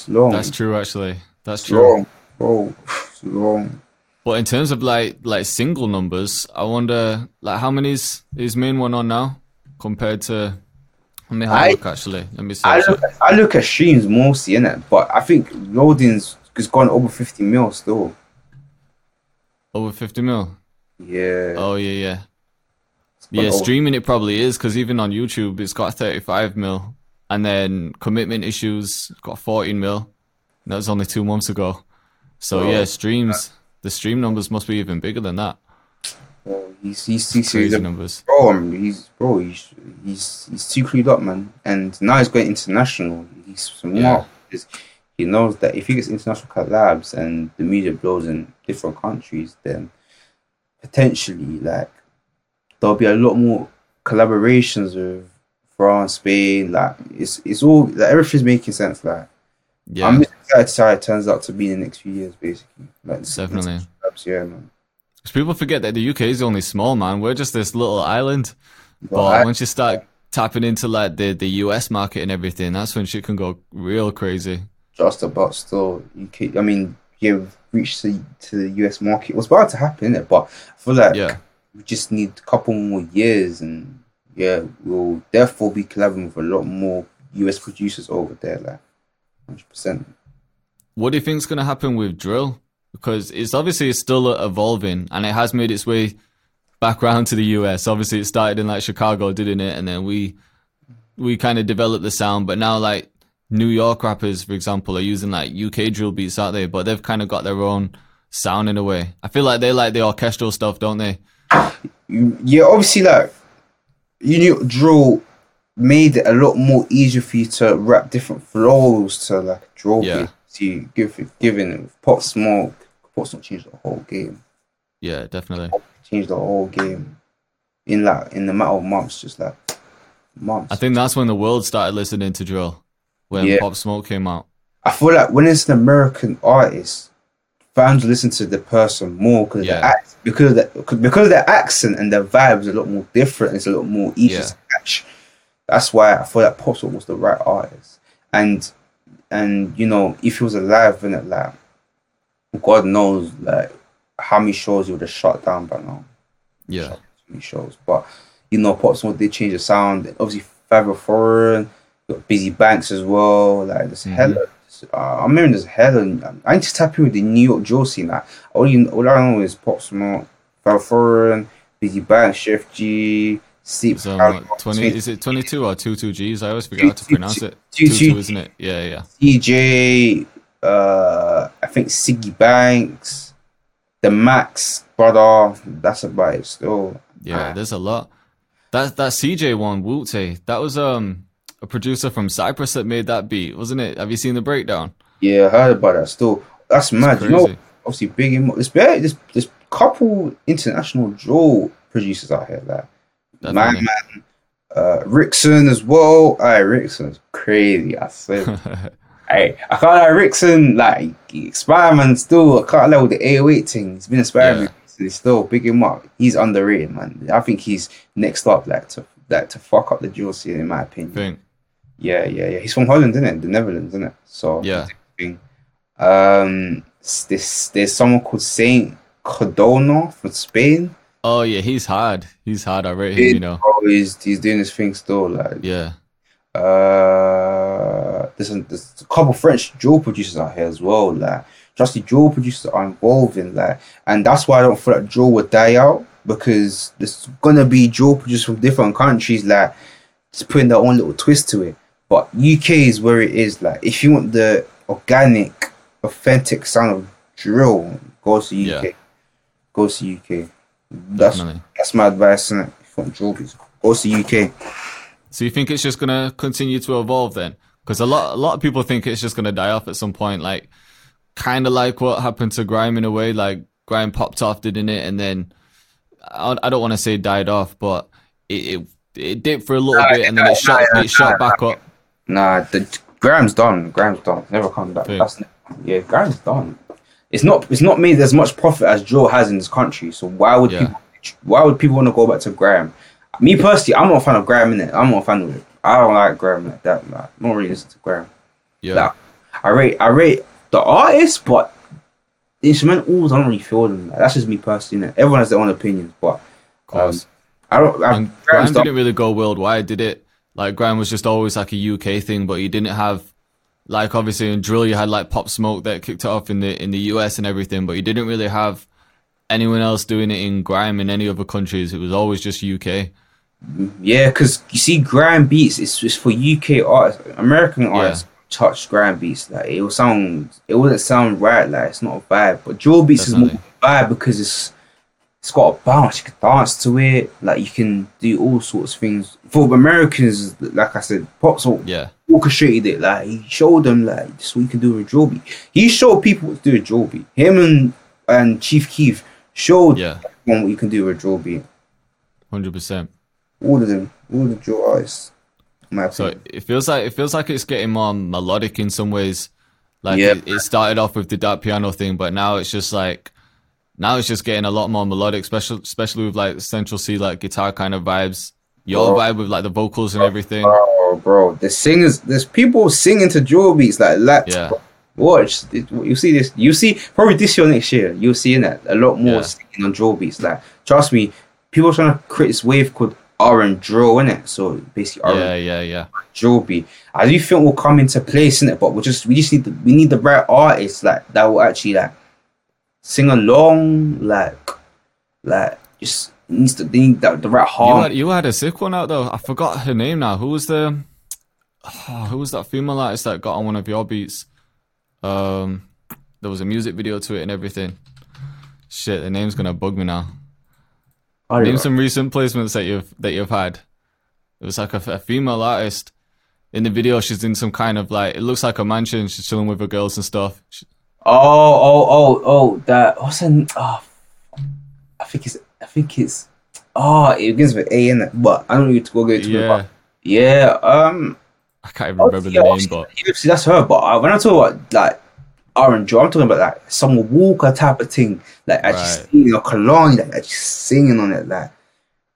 It's long. That's true, actually. That's It's true. long, bro. It's long. But in terms of like like single numbers, I wonder like how many is his main one on now compared to. Let me have a I- look. Actually, let me I look, it. I look at streams mostly in it, but I think loadings has gone over fifty mil still. Over fifty mil. Yeah. Oh yeah, yeah, yeah. over- Streaming it probably is because even on YouTube it's got thirty-five mil, and then commitment issues got fourteen mil. That was only two months ago. So Oh, yeah, streams. The stream numbers must be even bigger than that. Bro, he's he's he's, Crazy he's numbers. bro. He's bro. He's he's he's too clued up, man. And now he's going international. He's smart. Yeah. He knows that if he gets international collabs and the media blows in different countries, then potentially like there'll be a lot more collaborations with France, Spain. Like it's it's all like everything's making sense. Like Yeah, I'm excited to see how it turns out to be in the next few years, basically. Like Definitely. collabs, yeah, man. 'Cause people forget that the UK is only small, man. We're just this little island. But But I- once you start tapping into like the, the US market and everything, that's when shit can go real crazy. just about still UK. I mean, you've reached the, to the US market. It was about to happen, innit? But I feel like Yeah. we just need a couple more years, and yeah, we'll therefore be collaborating with a lot more US producers over there, like hundred percent. what do you think's going to happen with drill? Because it's obviously it's still evolving, and it has made its way back around to the US. Obviously, it started in like Chicago, didn't it? And then we we kind of developed the sound, but now like New York rappers, for example, are using like UK drill beats, aren't they? But they've kind of got their own sound in a way. I feel like they like the orchestral stuff, don't they? Yeah, obviously, like you knew drill made it a lot more easier for you to rap different flows to like drill Yeah. beats. You give giving it Pop Smoke, Pop Smoke changed the whole game. Yeah, definitely. Changed the whole game in like in the matter of months, just like months. I think that's when the world started listening to drill when Yeah. Pop Smoke came out. I feel like when it's an American artist, fans listen to the person more because Yeah. the act, because of the, because their accent and their vibe is a lot more different. It's a lot more easy Yeah. to catch. That's why I feel that Pop Smoke was the right artist. And and you know, if he was alive, in it like God knows like how many shows he would have shut down by now. Yeah. Shut many shows. But you know, Pop Smoke did change the sound. Obviously, Fivio Foreign, got Bizzy Banks as well. Like there's Mhm. hella. Uh, I'm hearing there's hella. I need to tap in with the New York drill scene. Like all you, all I know is Pop Smoke, Fivio Foreign, Bizzy Banks, Sheff G, Sleep. So Crowd, what, 20, Sweet is it 22 or 22 Gs? I always forget how to pronounce it. two- 22, two- isn't it? Yeah, yeah. DJ, uh, I think Siggy Banks, the Max brother. That's about it. Still, Yeah, Ah. there's a lot. That that CJ one, Whoopty, that was um a producer from Cyprus that made that beat, wasn't it? Have you seen the breakdown? yeah, I heard about that. Still, that's mad. You know, obviously big. in- There's very there's there's couple international drill producers out here. Like my man, uh, Rickson as well. Aye, Rickson is crazy. I said. Hey, <laughs> I can't lie, Rickson, like, experiment still, I can't lie with the 808 thing. He's been experimenting, recently still, big him up. He's underrated, man. I think he's next up, like, to like to fuck up the drill scene, in my opinion. Think. Yeah, yeah, yeah. He's from Holland, isn't it? The Netherlands, isn't it? So, Yeah. Um, this, there's someone called Saint Cardona from Spain. Oh yeah, he's hard. He's hard. I rate him, you know. Bro, he's, he's doing his thing still, like, Yeah. Uh, there's a, there's a couple French drill producers out here as well. Like, trusty drill producers are involved in that, and that's why I don't feel like drill would die out because there's gonna be drill producers from different countries, like just putting their own little twist to it. But UK is where it is. Like, if you want the organic, authentic sound of drill, go to UK. Yeah. Go to UK. That's Definitely. that's my advice. Innit? If you want drill go to UK. So you think it's just gonna continue to evolve then? Because a lot, a lot of people think it's just gonna die off at some point. Like, kind of like what happened to grime in a way. Like grime popped off, didn't it? And then I, I don't want to say died off, but it, it it dipped for a little Nah, bit, and then it shot nah, it shot back up. Nah, the grime's done. grime's done. Never come back. Yeah. That's yeah, grime's done. It's not. It's not made as much profit as Joe has in this country. So why would Yeah. people? Why would people want to go back to grime? Me personally, I'm not a fan of grime in it. I'm not a fan of it. I don't like grime like that. Like, I'm not really listening to grime. Yeah, Like, I rate. I rate the artist, but the instrumentals, I don't really feel them. Like, that's just me personally. Everyone has their own opinions, but um, course. I don't. I, and grime grime's done. didn't really go worldwide, did it? Like grime was just always like a UK thing, but you didn't have like obviously in drill you had like Pop Smoke that kicked it off in the in the US and everything, but you didn't really have anyone else doing it in grime in any other countries. It was always just UK. Yeah, because you see, grime beats it's just for UK artists, American artists touch grime beats. Like it will sound, it wouldn't sound right. Like it's not a vibe. But drill beats is Definitely. more vibe because it's it's got a bounce. You can dance to it. Like you can do all sorts of things. For the Americans, like I said, Pop Smoke Yeah, orchestrated it. Like he showed them like this is what you can do with a drill beat. He showed people what to do with drill beat. Him and and Chief Keef showed yeah, everyone what you can do with a drill beat. hundred percent. All of them, all the drill artists. So it feels like it feels like it's getting more melodic in some ways. Like Yeah. it, it started off with the dark piano thing, but now it's just like now it's just getting a lot more melodic, especially especially with like Central Cee like guitar kind of vibes. Your Bro. vibe with like the vocals and everything. Oh, bro, the singers, there's people singing to drill beats like that. Yeah. Watch, you see this. You see probably this year, next year. You'll seeing that a lot more Yeah. singing on drill beats. Like, trust me, people are trying to create this wave called R and drill in it. So basically R Yeah, yeah, yeah. drill beat. I do think will come into place in it, but we just we just need the, we need the right artists like that will actually like sing along, like like just needs to need that, the right You had, you had a sick one out though. I forgot her name now. Who was the oh, <sighs> who was that female artist that got on one of your beats? Um, there was a music video to it and everything. Shit, the name's gonna bug me now. I Name know. some recent placements that you've that you've had. It was like a, a female artist. In the video, she's in some kind of like it looks like a mansion. She's chilling with her girls and stuff. She- Oh oh oh oh that what's an oh I think it's I think it's oh it begins with A in it, but I don't need to go get it. yeah, But yeah, um I can't even remember the name, but see, that's her. But uh, when I talk about like R and Joe, I'm talking about like some Walker type of thing, like actually Right. singing a cologne, like actually singing on it, like.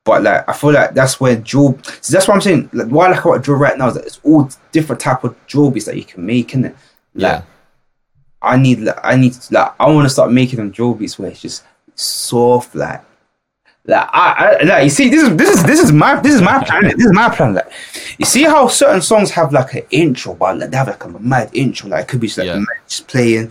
But like I feel like that's where Joe. So that's what I'm saying. Like what I like about Joe right now is that it's all different type of Joe beats that you can make, innit? Like yeah, I need, like, I need, like I want to start making them Joe beats where it's just soft, like. Like I, I like you see this is this is this is my this is my plan this is my plan like you see how certain songs have like an intro but like they have like a mad intro like it could be just like Yeah. just playing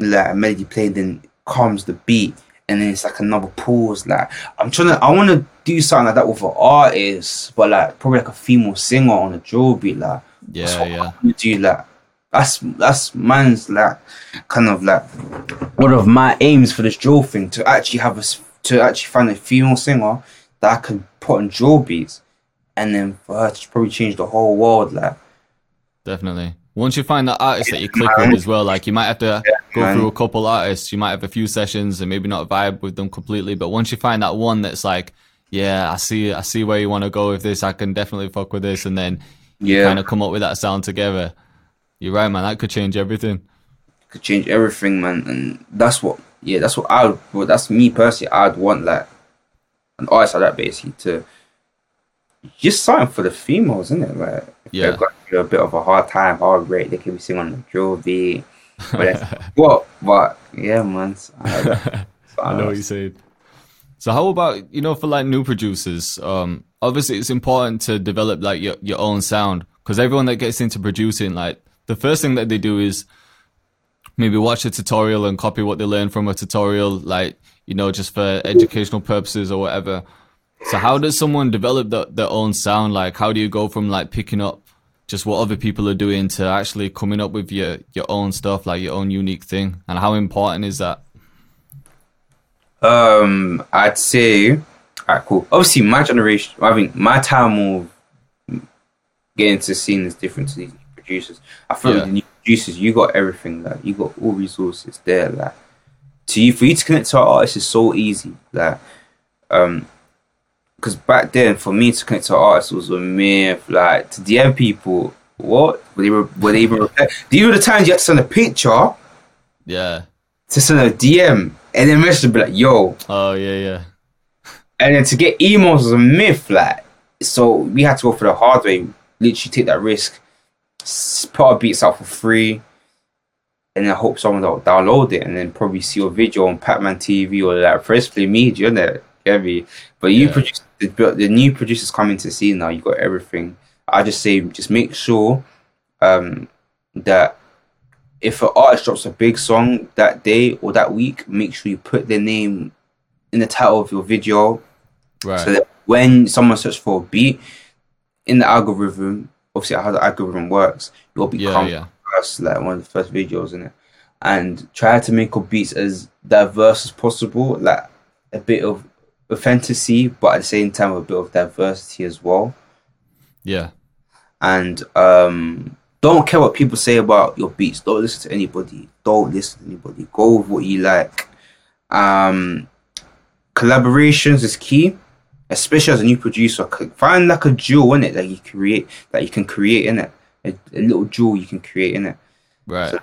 like a melody playing then comes the beat and then it's like another pause like I'm trying to I want to do something like that with an artist but like probably like a female singer on a drill beat like yeah, yeah. Do like that's that's man's like kind of like one of my aims for this drill thing to actually have a to actually find a female singer that I can put on drill beats and then for her to probably change the whole world like Definitely. Once you find that artist that you click with as well, like you might have to go man. through a couple artists, you might have a few sessions and maybe not vibe with them completely. But once you find that one that's like, yeah, I see, I see where you want to go with this. I can definitely fuck with this, and then yeah kind of come up with that sound together. You're right, man. That could change everything. could change everything man and that's what yeah that's what I would well, that's me personally I'd want like an artist like that basically to just something for the females isn't it like if Yeah. they've got through a bit of a hard time hard rate they can be singing on the drill <laughs> beat but what but yeah man so I, so I know what you're saying. So how about you know for like new producers? Um, obviously it's important to develop like your your own sound because everyone that gets into producing, like the first thing that they do is maybe watch a tutorial and copy what they learn from a tutorial, like you know just for educational purposes or whatever. So how does someone develop the, their own sound? Like how do you go from like picking up just what other people are doing to actually coming up with your your own stuff, like your own unique thing? And how important is that? Um, I'd say, alright, cool. Obviously, my generation, I mean, my time of getting to scene is different to these producers. I feel Yeah. like the new producers, you got everything, like you got all resources there, like to you for you to connect to our artists is so easy, like um. Because back then, for me to connect to artists was a myth. Like to DM people, what were they? Were they even? These were the times you had to send a picture Yeah. to send a DM, and then message be like, "Yo, Oh yeah, yeah. and then to get emails was a myth, like so we had to go for the hard way, literally take that risk, put our beats out for free, and then hope someone will download it and then probably see your video on Pac-Man TV or like Press Play Media, innit? Get me? But you Yeah. produce the, the new producers coming to see now, you got everything. I just say just make sure um that if an artist drops a big song that day or that week, make sure you put their name in the title of your video Right. so that when someone searches for a beat in the algorithm, obviously how the algorithm works, you'll yeah, become yeah. first, like one of the first videos in it. And try to make your beats as diverse as possible, like a bit of a fantasy, but at the same time a bit of diversity as well. Yeah. And um don't care what people say about your beats. Don't listen to anybody. Don't listen to anybody. Go with what you like. Um collaborations is key, especially as a new producer. Find like a jewel in it that you create that you can create in it. A, a little jewel you can create in it. Right.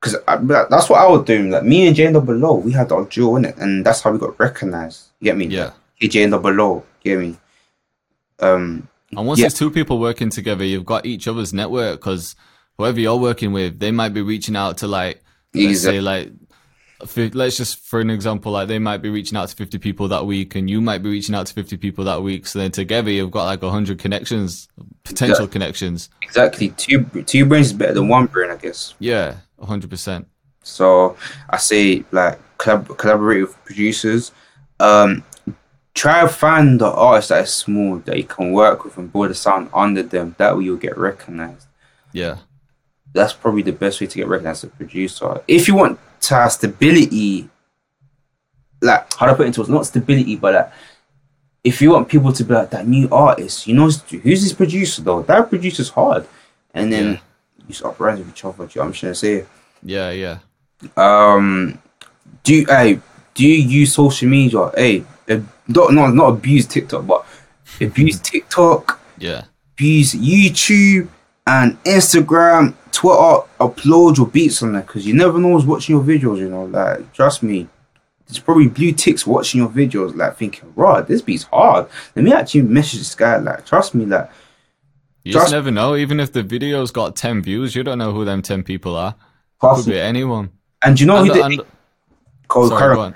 Because that's what I was doing. Like me and Jane Below, we had our jewel in it, and that's how we got recognized. You get me? Yeah. Like, Jane Below. You get me? Um. And once Yeah. there's two people working together, you've got each other's network because whoever you're working with, they might be reaching out to like, let's say like let's just for an example, like they might be reaching out to 50 people that week and you might be reaching out to 50 people that week. So then together you've got like 100 connections, potential connections. Exactly. Two two brains is better than one brain, I guess. Yeah, 100%. So I say like collab- collaborate with producers. Um, try to find the artist that is small that you can work with and build a sound under them. That way you'll get recognized. Yeah. That's probably the best way to get recognized as a producer. If you want to have stability, like how do I put it into it? Not stability, but like if you want people to be like that new artist, you know who's this producer though? That producer's hard, and then Yeah. you start rising with each other. You know I'm trying to say? Yeah, yeah. um do you hey do you use social media hey uh, not not, not abuse tiktok but abuse tiktok Yeah. abuse youtube and instagram twitter upload your beats on there because you never know who's watching your videos you know like trust me there's probably blue ticks watching your videos like thinking right this beat's hard let me actually message this guy like trust me like You just Just- never know. Even if the video's got 10 views, you don't know who them 10 people are. Could be anyone. and you know And- who did and- Cole sorry,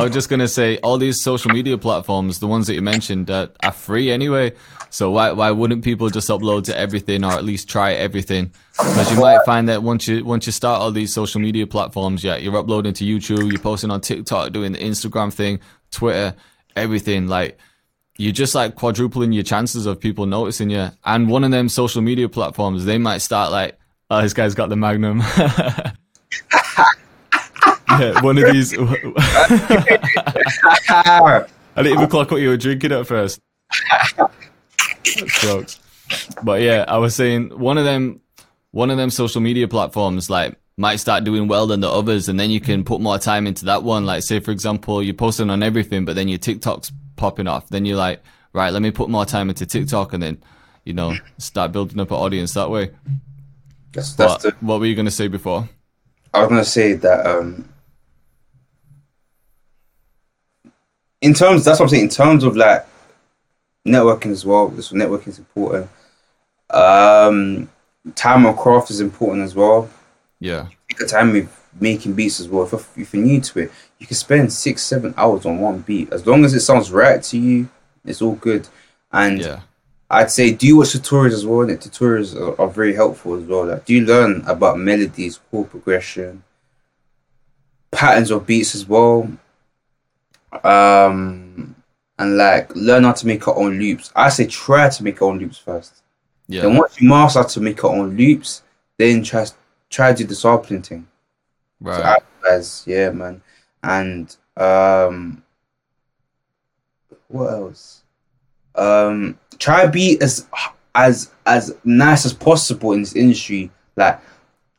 I was just gonna say all these social media platforms, the ones that you mentioned, uh, are free anyway. So why why wouldn't people just upload to everything or at least try everything? Because you might find that once you once you start all these social media platforms, yeah, you're uploading to YouTube, you're posting on TikTok, doing the Instagram thing, Twitter, everything. Like you're just like quadrupling your chances of people noticing you. And one of them social media platforms, they might start like, oh, this guy's got the Magnum. <laughs> yeah, one of these. <laughs> I didn't even clock what you were drinking at first. Jokes. But yeah, I was saying one of them, one of them social media platforms like might start doing well than the others, and then you can put more time into that one. Like say for example, you're posting on everything, but then your TikTok's popping off. Then you're like, right, let me put more time into TikTok, and then you know start building up an audience that way. that's, that's But the what were you gonna say before? I was gonna say that um in terms that's what I'm saying, in terms of like networking as well, this networking is important. Um time on craft is important as well. Yeah, Take the time with making beats as well. If, you're- if you're new to it, you can spend six, seven hours on one beat. As long as it sounds right to you, it's all good. And yeah, I'd say do you watch tutorials as well. And the tutorials are, are very helpful as well. Like, do you learn about melodies, chord progression, patterns of beats as well, um, and like learn how to make your own loops. I say try to make your own loops first. Yeah. Then once you master how to make your own loops, then try try to do the sampling thing. So right. as yeah, man, and um, what else? Um, try to be as as as nice as possible in this industry, like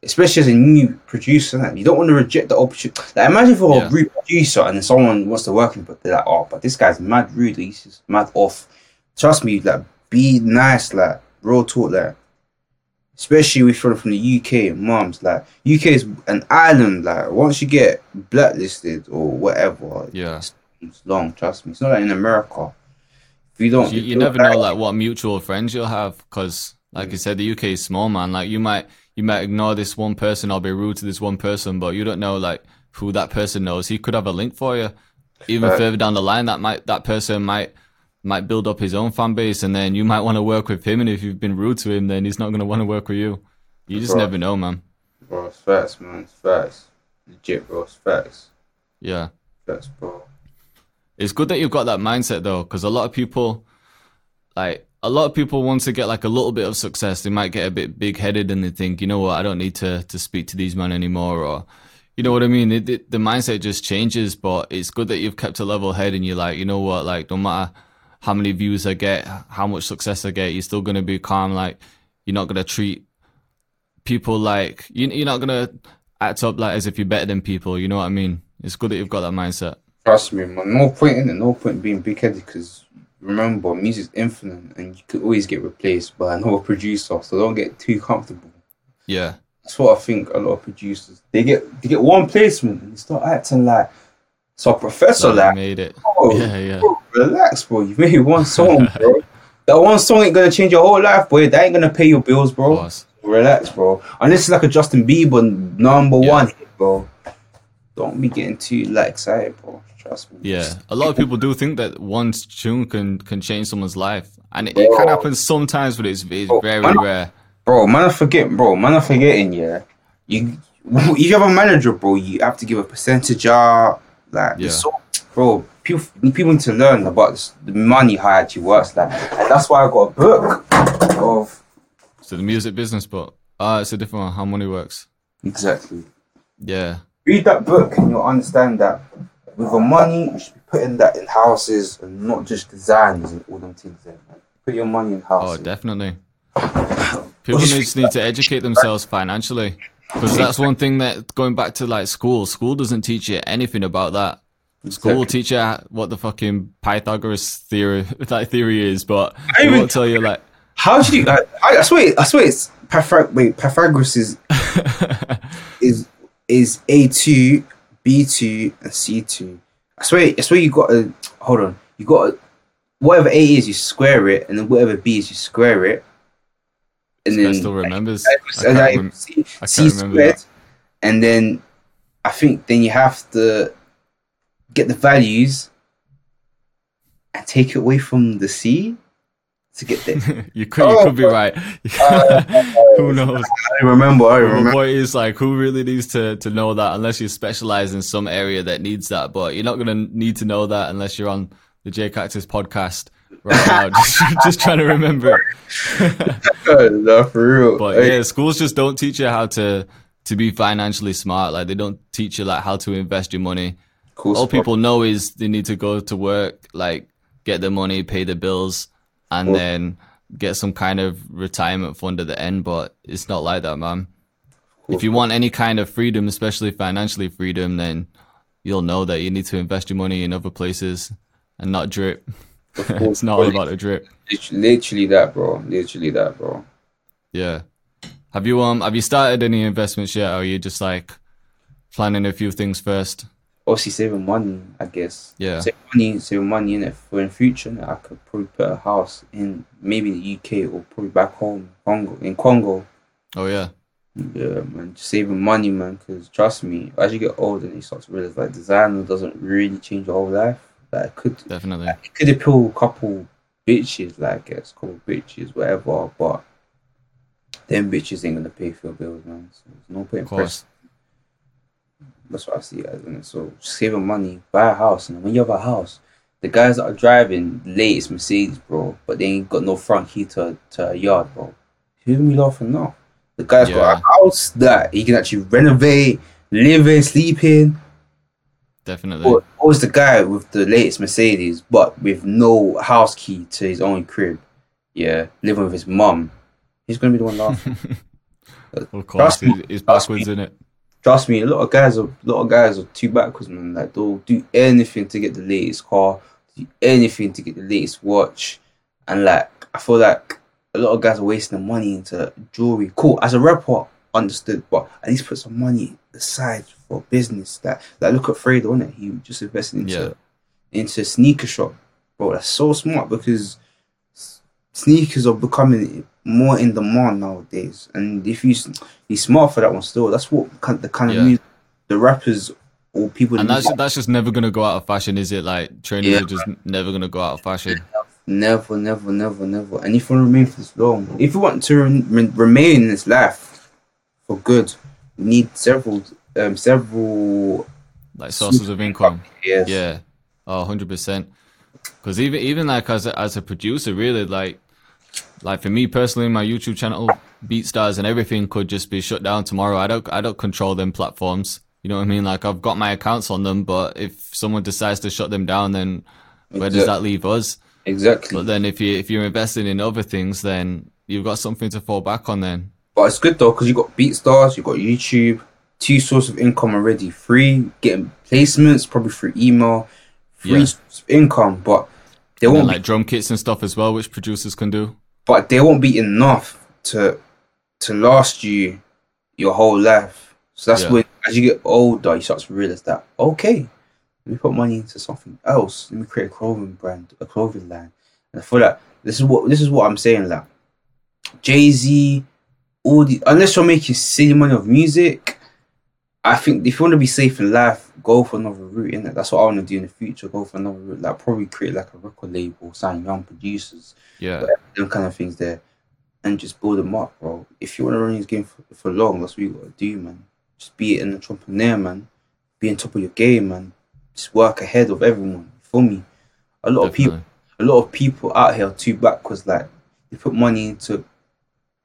especially as a new producer. You don't want to reject the opportunity. Like imagine for Yeah. a rude producer and then someone wants to work with but they're like, oh, but this guy's mad rude. He's just mad off. Trust me, like be nice, like real talk, like especially if you're from the UK, and moms, like UK is an island. Like once you get blacklisted or whatever, Yeah. it's, it's long. Trust me, it's not like in America. If you don't, you, you never know like- like what mutual friends you'll have because like you said the uk is small man like you might you might ignore this one person or be rude to this one person but you don't know like who that person knows he could have a link for you even Right. further down the line that might that person might might build up his own fan base and then you might want to work with him and if you've been rude to him then he's not going to want to work with you you just Right. never know man bro, it's facts, man. It's facts. Legit, bro. It's facts. yeah Facts, bro. It's good that you've got that mindset though, because a lot of people, like a lot of people, want to get like a little bit of success, they might get a bit big headed and they think, you know what, I don't need to to speak to these men anymore, or you know what I mean. It, it, the mindset just changes, but it's good that you've kept a level head and you're like, you know what, like no matter how many views I get, how much success I get, you're still gonna be calm. Like you're not gonna treat people like you, you're not gonna act up like as if you're better than people. You know what I mean? It's good that you've got that mindset. Trust me, man. No point in it. No point being big headed because remember, music's infinite and you could always get replaced by another producer. So don't get too comfortable. Yeah. That's what I think. A lot of producers they get they get one placement and they start acting like so a professor So like. made it. Oh, Yeah, yeah. bro, relax, bro. You made <laughs> one song, bro. that one song ain't gonna change your whole life, boy. That ain't gonna pay your bills, bro. Relax, bro. Unless it's like a Justin Bieber number Yeah. one hit, bro. don't be getting too like excited, bro. Trust me. Yeah, a lot of people do think that one tune can can change someone's life, and it, it can happen sometimes, but it's, it's Bro, very man- rare. Bro, man, I forget, bro, man, I forgetting, yeah. You, if you have a manager, bro, you have to give a percentage out. Like, Yeah. so, bro, people, people need to learn about this, the money how it actually works. Like, and that's why I got a book of So the music business, book. ah, it's a different one. How money works. exactly. Yeah, Read that book, and you'll understand that with the money, you should be putting that in houses and not just designs and all them things. There, man. Put your money in oh, houses. oh, definitely. <laughs> People just need to educate themselves financially, because that's one thing that going back to like school. School doesn't teach you anything about that. School will teach you what the fucking Pythagoras theory <laughs> that theory is, but I it even- won't tell you like. How did you? I, I swear, I swear, it's Pythag- wait, Pythagoras is is <laughs> is A two, B two, and C two. I swear, I swear you got to hold on. You got to whatever A is, you square it, and then whatever B is, you square it, and I then still remembers. and I can't then rem- C, I C squared, that. and then I think then you have to get the values and take it away from the C to get the. you could, you Oh, could be oh, right. <laughs> Who knows? I remember. I remember. Point is like, who really needs to, to know that unless you specialize in some area that needs that? But you're not gonna need to know that unless you're on the J Cactus podcast right <laughs> now. just, just trying to remember <laughs> it. no, for real. But Hey, yeah, schools just don't teach you how to to be financially smart. Like they don't teach you like how to invest your money. cool All people know is they need to go to work, like get the money, pay the bills, and Well- then get some kind of retirement fund at the end. But it's not like that, man. If you want any kind of freedom, especially financially freedom, then you'll know that you need to invest your money in other places and not drip. <laughs> Of course, it's not all about the drip. Literally, literally that, bro. Literally that, bro. Yeah. Have you um have you started any investments yet, or are you just like planning a few things first? Obviously, saving money, I guess. Yeah. Save money, save money in it for in future. I could probably put a house in maybe the UK or probably back home, Congo. In Congo, Oh yeah. yeah, man. Just saving money, man. Because trust me, as you get older, and you start to realize like designer doesn't really change your whole life. Like it could, Definitely. it could appeal a couple bitches, like I guess, couple bitches, whatever. But them bitches ain't gonna pay for your bills, man. So there's no point in Of course. That's what I see it as. And so saving money, buy a house, and when you have a house, the guys that are driving the latest Mercedes, bro, but they ain't got no front key to, to a yard, bro. Who me laughing now? The guy's got a house that he can actually renovate, live in, sleep in. Definitely. Or, or is the guy with the latest Mercedes, but with no house key to his own crib? Yeah, living with his mum. He's gonna be the one laughing. <laughs> Of course. It's backwards, in it? Trust me, a lot of guys are a lot of guys are too backwards, man. Like they'll do anything to get the latest car, do anything to get the latest watch, and like I feel like a lot of guys are wasting their money into jewelry. Cool, as a rapper, understood, but at least put some money aside for business. That like look at Fredo, it. He just invested into Yeah. into a sneaker shop, bro. That's so smart because sneakers are becoming more in demand nowadays. And if you he's smart for that one still, that's what the kind Yeah. of music the rappers or people And that that's that's just never gonna go out of fashion, is it? Like trainers Yeah. are just never gonna go out of fashion. never, never, never, never. And if you want to remain for this long, if you want to re- re- remain in this life for good, you need several, um, several Like sources of income. years. Yeah, oh, 100 percent. Because even even like as a, as a producer, really like like for me personally, my YouTube channel, BeatStars, and everything could just be shut down tomorrow. I don't I don't control them platforms. You know what I mean? Like I've got my accounts on them, but if someone decides to shut them down, then where does that leave us? Exactly. But then if you if you're investing in other things, then you've got something to fall back on. Then But it's good though because you got BeatStars, you got YouTube, two sources of income already. Free getting placements, probably through email, free Yeah. source of income. But they and won't, like drum kits and stuff as well, which producers can do. But they won't be enough to to last you your whole life. So that's Yeah. when, as you get older, you start to realize that okay, let me put money into something else. Let me create a clothing brand, a clothing line. And I feel like this is what this is what I'm saying. Like Jay Z, all the unless you're making silly money of music, I think if you want to be safe in life, go for another route. Innit? That's what I want to do in the future. Go for another route. Like probably create like a record label, sign young producers, Yeah. them kind of things there, and just build them up, bro. If you want to run this game for, for long, that's what you gotta do, man. Just be an entrepreneur, man. Be on top of your game, man. Just work ahead of everyone. For me, a lot of people, a lot of people out here are too backwards. Like they put money into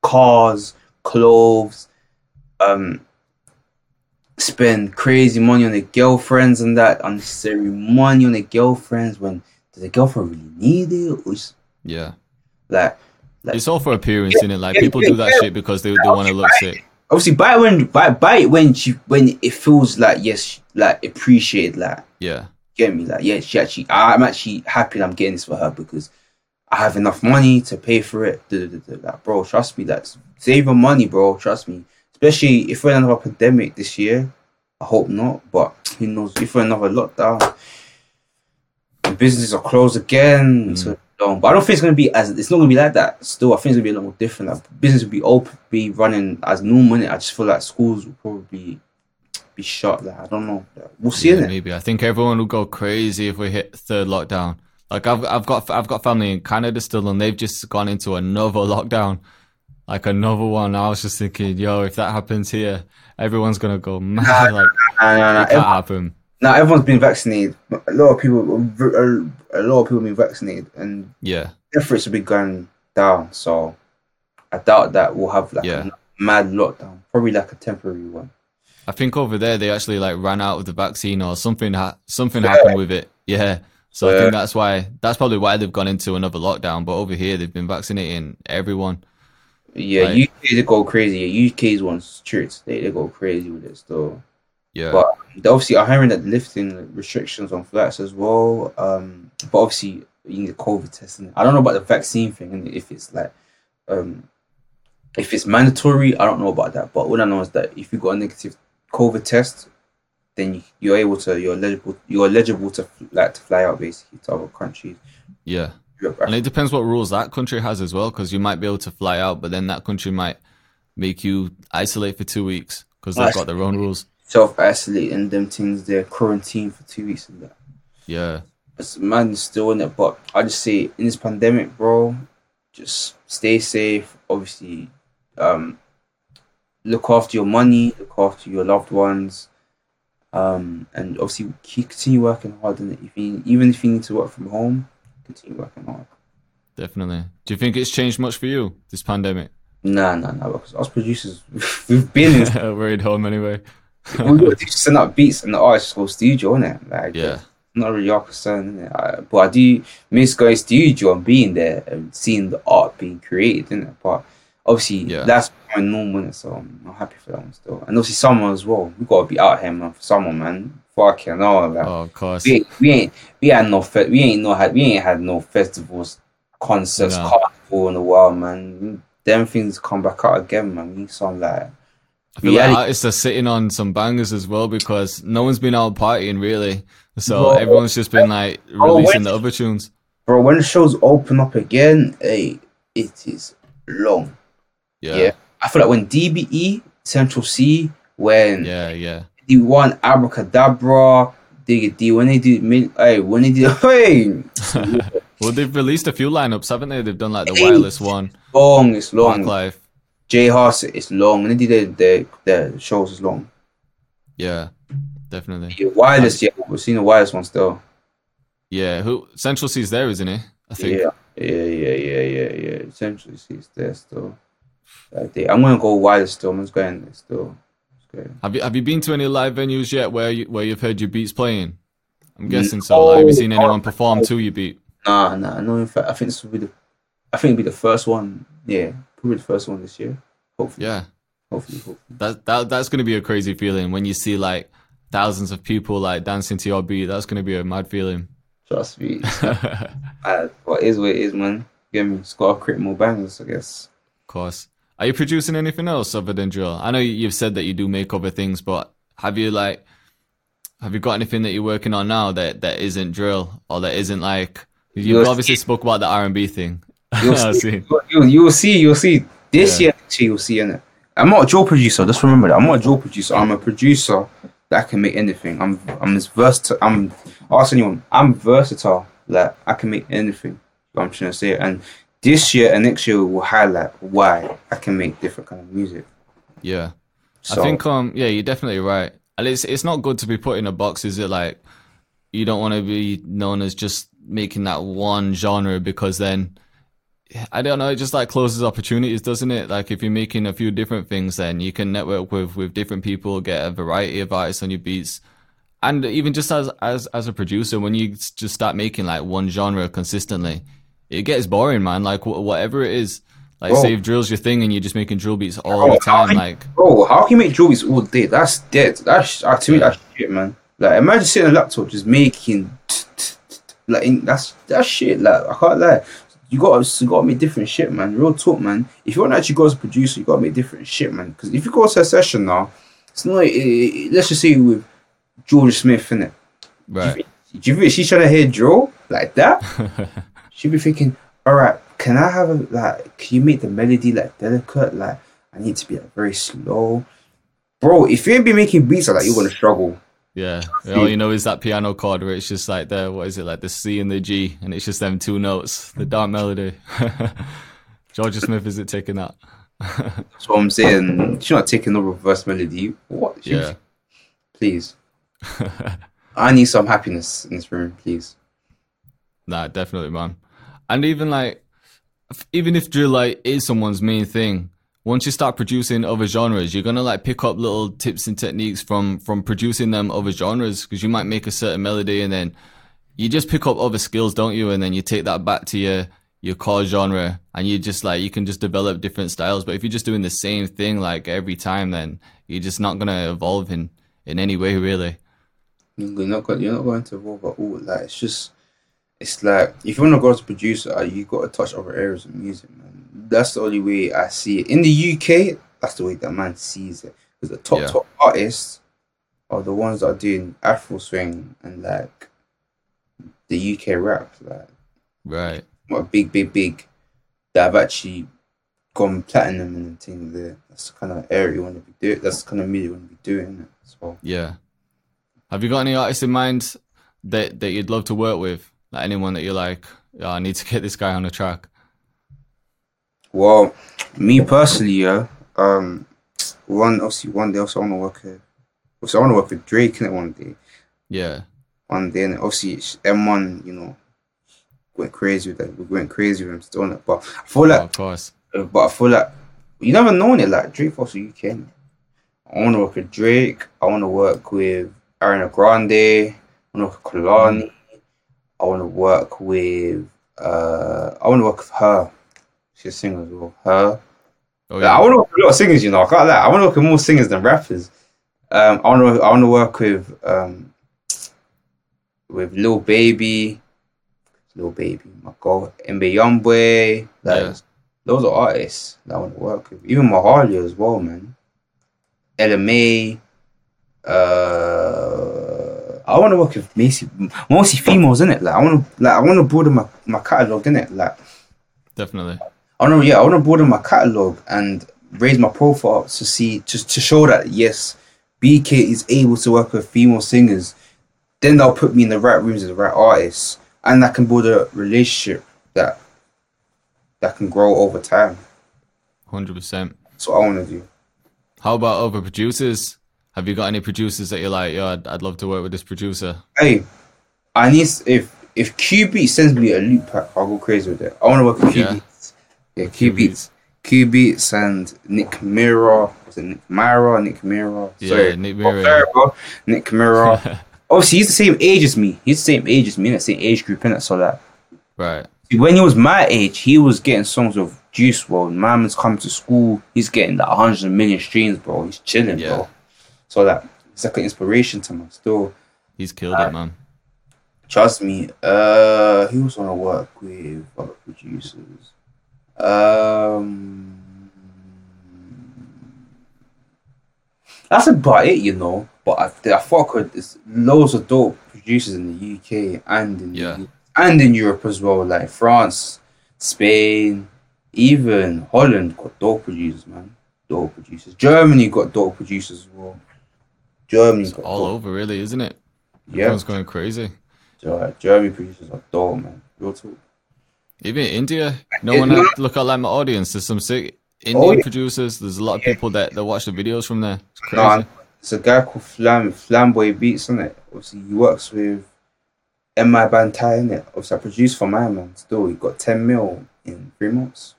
cars, clothes, um, spend crazy money on their girlfriends and that unnecessary money on their girlfriends. When does the girlfriend really need it? Or just, Yeah. like, like It's all for appearance, isn't it? Like Yeah, people yeah, do that shit because they, they want to look sick. obviously buy it when buy, buy it when she when it feels like yes like appreciated like Yeah. get me like yeah she actually I'm actually happy I'm getting this for her because I have enough money to pay for it like bro trust me that's save your money bro trust me especially if we're in another pandemic this year I hope not but who knows if we're in another lockdown and businesses are closed again Mm. so long but I don't think it's gonna be as it's not gonna be like that still I think it's gonna be a lot more different like business will be open be running as normal? I just feel like schools will probably be shut like I don't know we'll see Yeah, maybe. I think everyone will go crazy if we hit third lockdown. Like I've I've got I've got family in Canada still, and they've just gone into another <laughs> lockdown, like another one. I was just thinking, yo, if that happens here, everyone's gonna go mad. Like Nah, nah, nah. it can't happen. Now everyone's been vaccinated. A lot of people, a lot of people have been vaccinated, and Yeah, efforts have been going down. So I doubt that we'll have like Yeah. a mad lockdown. Probably like a temporary one. I think over there they actually like ran out of the vaccine or something. Ha- something happened with it. Yeah. So I think that's why that's probably why they've gone into another lockdown. But over here they've been vaccinating everyone. Yeah, Right. UK they go crazy. Yeah, UK's one's strict. They they go crazy with it still. Yeah. But they obviously are hearing that lifting restrictions on flights as well. Um, but obviously you need a COVID test. innit? I don't know about the vaccine thing and if it's like, um, if it's mandatory. I don't know about that. But what I know is that if you got a negative COVID test, then you, you're able to you're eligible you're eligible to like to fly out basically to other countries. yeah. And it depends what rules that country has as well, because you might be able to fly out, but then that country might make you isolate for two weeks because they've got their own rules. self isolate and them things. They're quarantined for two weeks and that. Yeah, it's man still in it, but I just say in this pandemic, bro, just stay safe. Obviously, um, look after your money, look after your loved ones, um, and obviously keep continue working hard. And if you even if you need to work from home, continue working hard. definitely. Do you think it's changed much for you this pandemic? Nah, nah, nah. Because us producers, <laughs> we've been in. <laughs> We're at home anyway. we got to send out beats and the artists go studio, innit? Like, Yeah, not really our concern. I, but I do miss going studio and being there and seeing the art being created, innit? But obviously, Yeah. that's my normal? So I'm, I'm happy for that one still. And obviously, summer as well. We gotta be out here, man. For summer, man. Fucking all like, oh, of course. we, ain't, we ain't we had no fe- we ain't no had we ain't had no festivals, concerts, No. carnival in a while, man. Them things come back out again, man. We some like I feel like artists are sitting on some bangers as well because no one's been out partying really. So Bro. everyone's just been like releasing when- the other tunes. bro. When the shows open up again, hey, it is long. Yeah, Yeah. I feel like when DBE, Central Cee, when yeah, yeah. You want Abracadabra, Digga D, when they do, min- hey, when they do, <laughs> hey, <laughs> Well, they've released a few lineups, haven't they? They've done like the Hey. wireless one, long, it's long. Life. J Hus, it's long. When they do the, the, the shows, is long. Yeah, definitely. Yeah, wireless, yeah, we've seen the wireless one still. Yeah, who Central Cee's there, isn't he? I think. Yeah, yeah, yeah, yeah, yeah, yeah. Central Cee is there still. Like they, I'm gonna go wireless still. I'm just going still. Going. Have you have you been to any live venues yet where you where you've heard your beats playing? I'm guessing so. Like, have you seen anyone perform to your beat? Nah, nah, no. In fact, I think this will be the, I think it'll be the first one. Yeah, probably the first one this year. Hopefully, Yeah, hopefully, hopefully. that that that's gonna be a crazy feeling when you see like thousands of people like dancing to your beat. That's gonna be a mad feeling. Trust me. <laughs> uh, what is what it is, man. Get me. Just gotta create more bangers, I guess. Of course. Are you producing anything else other than drill? I know you- you've said that you do make other things, but have you like have you got anything that you're working on now that that isn't drill or that isn't like you've You'll obviously spoke about the R and B thing. You'll <laughs> see. see. You, you will see. You'll see. This Yeah. year, actually, you'll see in it. I'm not a drill producer. Just remember that I'm not a drill producer. I'm a producer that can make anything. I'm I'm as versatile. I'm ask anyone. I'm versatile. Like I can make anything. I'm trying to say, and this year and next year will highlight why I can make different kind of music. Yeah. So, I think um yeah, you're definitely right. And it's it's not good to be put in a box, is it like you don't want to be known as just making that one genre because then I don't know, it just like closes opportunities, doesn't it? Like if you're making a few different things then you can network with with different people, get a variety of artists on your beats. And even just as as as a producer, when you just start making like one genre consistently, it gets boring, man. Like wh- whatever it is, like Bro. say if drill's your thing and you're just making drill beats all Bro, the time, how like bro, how can you make drill beats all day? That's dead. That's uh, to me that's shit, man. Like imagine sitting on a laptop just making t- t- t- like in, that's that's shit. Like I can't lie. You got you got to make different shit, man. Real talk, man. If you want to actually go as a producer, you got to make different shit, man. Because if you go to a session now, it's not. It, it- let's just say with Jorja Smith in it. right. Do you think she's trying to hear drill like that? <laughs> She'd be thinking, all right, can I have a like? Can you make the melody like delicate? Like I need to be like very slow, bro. If you ain't be making beats like that, you're gonna struggle. Yeah, all you know is that piano chord where it's just like the what is it like the C and the G, and it's just them two notes, the dark melody. <laughs> Jorja Smith is it taking that? That's what I'm saying she's not taking the reverse melody. What? She- Yeah, Please. <laughs> I need some happiness in this room, please. nah, definitely, man. And even like, even if drill like is someone's main thing, once you start producing other genres, you're gonna like pick up little tips and techniques from from producing them other genres because you might make a certain melody and then you just pick up other skills, don't you? And then you take that back to your your core genre, and you just like you can just develop different styles. But if you're just doing the same thing like every time, then you're just not gonna evolve in in any way, really. You're not going. You're not going to evolve at all. Like it's just, it's like if you want to go as a producer, uh, you got to touch other areas of music, man. That's the only way I see it. In the UK, that's the way that man sees it. Because the top Yeah. top artists are the ones that are doing Afro swing and like the UK rap, like Right. what big, big, big that have actually gone platinum and things there. That's the kind of area you want to be doing. That's the kind of music you want to be doing. innit? So. Yeah. Have you got any artists in mind that that you'd love to work with? Like anyone that you're like, oh, I need to get this guy on the track. Well, me personally, yeah. Um, one obviously one day also I want to work with. Also, I want to work with Drake in it one day. Yeah. One day, and obviously M1, you know, went crazy with that. We went crazy with him still on it. But I feel Oh, like, of course. but I feel like you never known it. Like Drake also UK. innit? I want to work with Drake. I want to work with Ariana Grande. I want to work with Kehlani. I want to work with. Uh, I want to work with her. She's a singer as well. Her. Oh Like, yeah. I want to work with a lot of singers, you know. I can't lie. I want to work with more singers than rappers. Um, I want to. I want to work with um, with Lil Baby, Lil Baby, my girl, NBA Youngboy. Like, Yeah. those are artists that I want to work with. Even Mahalia as well, man. LMA. Uh, I want to work with mostly, mostly females in it. Like I want to, like I want to broaden my my catalog in it. Like Definitely. I want to, yeah, I want to broaden my catalog and raise my profile to see, just to show that yes, BK is able to work with female singers. Then they'll put me in the right rooms with the right artists, and I can build a relationship that that can grow over time. Hundred percent. That's what I want to do. How about other producers? Have you got any producers that you're like, yo, I'd, I'd love to work with this producer? Hey, I need if if QB sends me a loop pack, I'll go crazy with it. I want to work with Yeah. QB. Yeah, QB. Q Beats and Nick Mira. Was it Nick Mira? Nick Mira? Yeah, oh, Nick Mira, Oh. Nick Mira. Obviously, he's the same age as me. He's the same age as me, in the same age group, and innit? So that Right. when he was my age, he was getting songs of Juice WRLD. My man's come to school. He's getting like 100 million streams, bro. He's chilling, Yeah. bro. So that it's like an inspiration to me. Still, He's killed it, man. trust me. Uh, he was gonna work with other producers. Um, that's about it, you know. But I, I could. There's loads of dope producers in the UK and in Yeah. U- and in Europe as well, like France, Spain, even Holland got dope producers, man. dope producers. Germany got dope producers as well. Germany It's got all dope. over, really, isn't it? Yeah, Everyone's going crazy. Uh, Germany producers are dope, man. Real talk. Even India, no It's one not- look at like my audience. There's some sick oh, Indian yeah. producers. There's a lot of people that, that watch the videos from there. It's crazy. No, it's a guy called Flam Flamboy Beats, isn't it? Obviously, he works with Emiway Bantai, innit? Obviously, I produced for my man. Still, he got 10 mil in three months.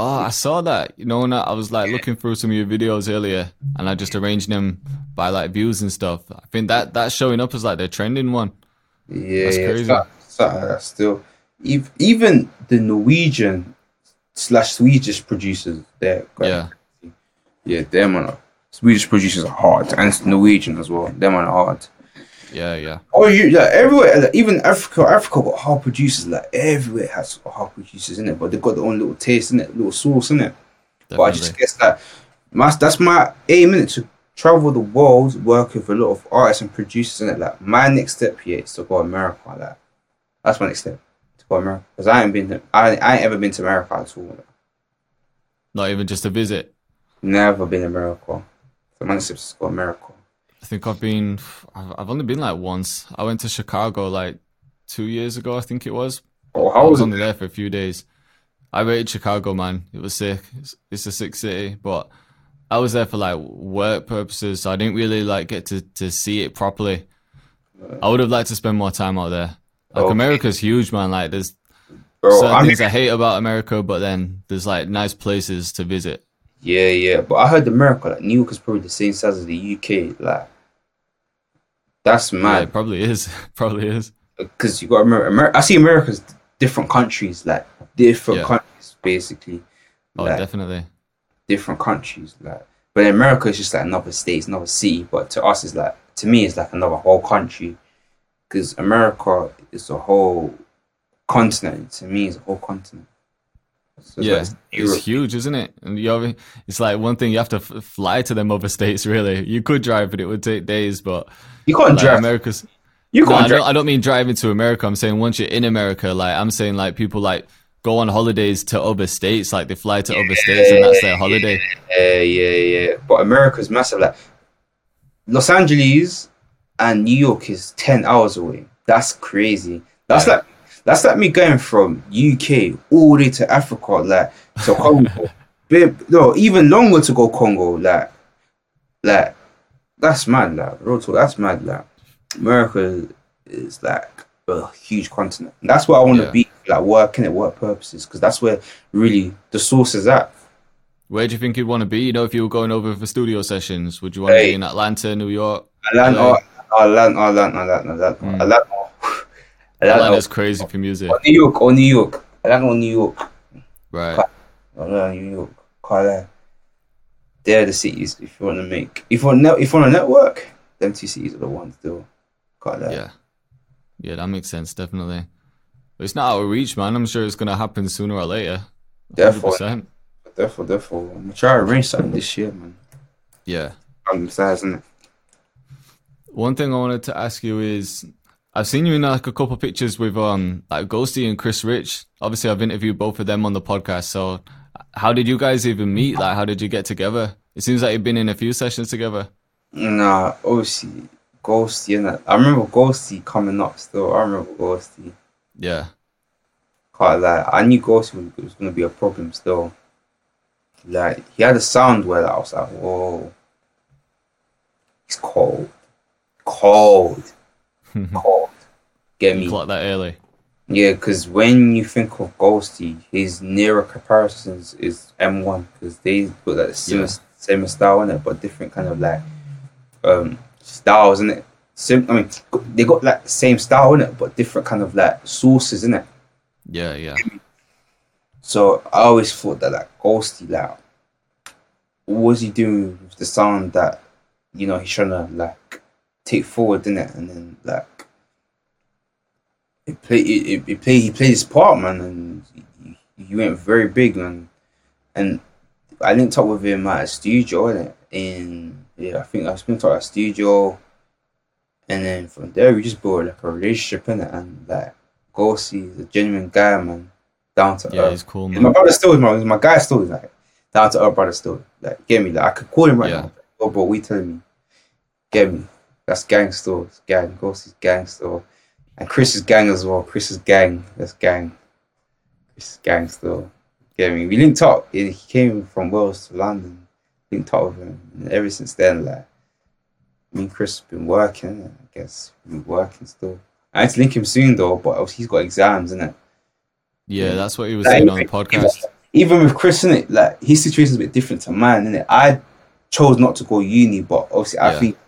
Oh, I saw that. You know, and I was like looking through some of your videos earlier, and I just arranged them by like views and stuff. I think that that's showing up as like the trending one. Yeah, That's crazy. something- something like that still. Even the Norwegian slash Swedish producers, they're great. Yeah, yeah, them are Swedish producers are hard, and it's Norwegian as well. Them are hard. Yeah, yeah. Oh, you like everywhere, like, even Africa. Africa got hard producers. Like everywhere has hard producers in it, but they got their own little taste in it, little sauce in it. But I just guess that my, that's my aim in it to travel the world, work with a lot of artists and producers in it. Like my next step here is to go to America. Like that's my next step to go America because I ain't been to, I, I ain't ever been to America at all. Like, Not even just a visit. never been to America. So my next step is to go America. I think I've been. I've only been like once. I went to Chicago like two years ago. I think it was. Oh, I how was was it? only there for a few days. I rated Chicago, man. It was sick. It's, it's a sick city, but I was there for like work purposes, so I didn't really like get to, to see it properly. I would have liked to spend more time out there. Like Okay. America's huge, man. Like there's Bro, certain I things I hate about America, but then there's like nice places to visit. Yeah, yeah, but I heard America, like New York, is probably the same size as the UK. Like that's Yeah, mad. it probably is. <laughs> probably is. because you got America. Amer- I see America's different countries, like different Yeah. countries, basically. Oh, like, definitely. different countries, like. But in America, it's just like another state, it's another city. But to us, it's like to me, it's like another whole country, because America is a whole continent. To me, it's a whole continent. So yeah, it's Europe. huge, isn't it? And you it's like one thing you have to f- fly to them other <laughs> states. Really, you could drive, but it would take days. But You can't like, drive. America's you can't I drive. don't, I don't mean driving to America. I'm saying once you're in America, like I'm saying like people like go on holidays to other states, like they fly to other states and that's their holiday. Yeah, yeah, yeah. But America's massive. Like Los Angeles and New York is ten hours away. That's crazy. That's Yeah. like that's like me going from UK all the way to Africa, like to <laughs> Congo. Bit- no, even longer to go Congo. Like, like that's mad. Like, real talk. That's mad. Like, America is like a huge continent. And that's where I want to Yeah. be. Like, working at work purposes, because that's where really the source is at. Where do you think you'd want to be? You know, if you were going over for studio sessions, would you want to be in Atlanta, New York? Atlanta, LA. Atlanta, Atlanta, Atlanta, Atlanta, Mm. Atlanta, Atlanta, crazy for music, or New York, or New York, Atlanta, or New York, right? Atlanta, New York, Carlisle. They're the cities if you want to make. If you want, ne- if you want to network, them two cities are the ones to. still. Carlisle. Yeah, yeah, that makes sense, definitely. But it's not out of reach, man. I'm sure it's gonna happen sooner or later. Therefore, 100%. therefore, therefore, I'm gonna try to arrange something this year, man. Yeah. I'm besides, isn't it? One thing I wanted to ask you is I've seen you in like a couple pictures with um like Ghosty and Chris Rich. Obviously I've interviewed both of them on the podcast. So how did you guys even meet? Like how did you get together? It seems like you've been in a few sessions together. Nah, obviously, Ghosty, innit? I remember Ghosty coming up still. I remember Ghosty. Yeah. Can't lie. I knew Ghosty was, was going to be a problem still. Like, he had a sound where I was like, whoa. He's cold. Cold. Cold. Get me? Clock that early. Yeah, because when you think of Ghosty, his nearer comparisons is M1 because they got that similar, Yeah. same style in it, but different kind of like um styles in it. Sim- I mean, they got like the same style in it, but different kind of like sources in it. Yeah, yeah. So I always thought that like Ghosty, like, what was he doing with the sound that you know he's trying to like take forward in it, and then like he play he, he play he played his part, man, and he, he went very big, man. And I linked up with him at a studio, innit? in yeah, I think I spent at a studio, and then from there we just built like a relationship in it, and like Ghosty is a genuine guy, man, down to Yeah, earth. he's cool, My man. brother still is my, my guy still is like down to earth brother still. Like, get me? Like, I could call him right Yeah. now. Oh, bro, we telling me? Get me? That's gang store. It's gang. Ghosty's gang store. And Chris is gang as well. Chris is gang. That's gang. Chris is gang still. Get me? We linked up. He came from Wales to London. Linked up with him. And ever since then, like, me and Chris have been working. I guess we've been working still. I had to link him soon though, but obviously he's got exams, isn't it? Yeah, that's what he was Like, saying on the podcast. Even with Chris, innit? Like his situation's a bit different to mine, innit? I chose not to go uni, but obviously I Yeah. think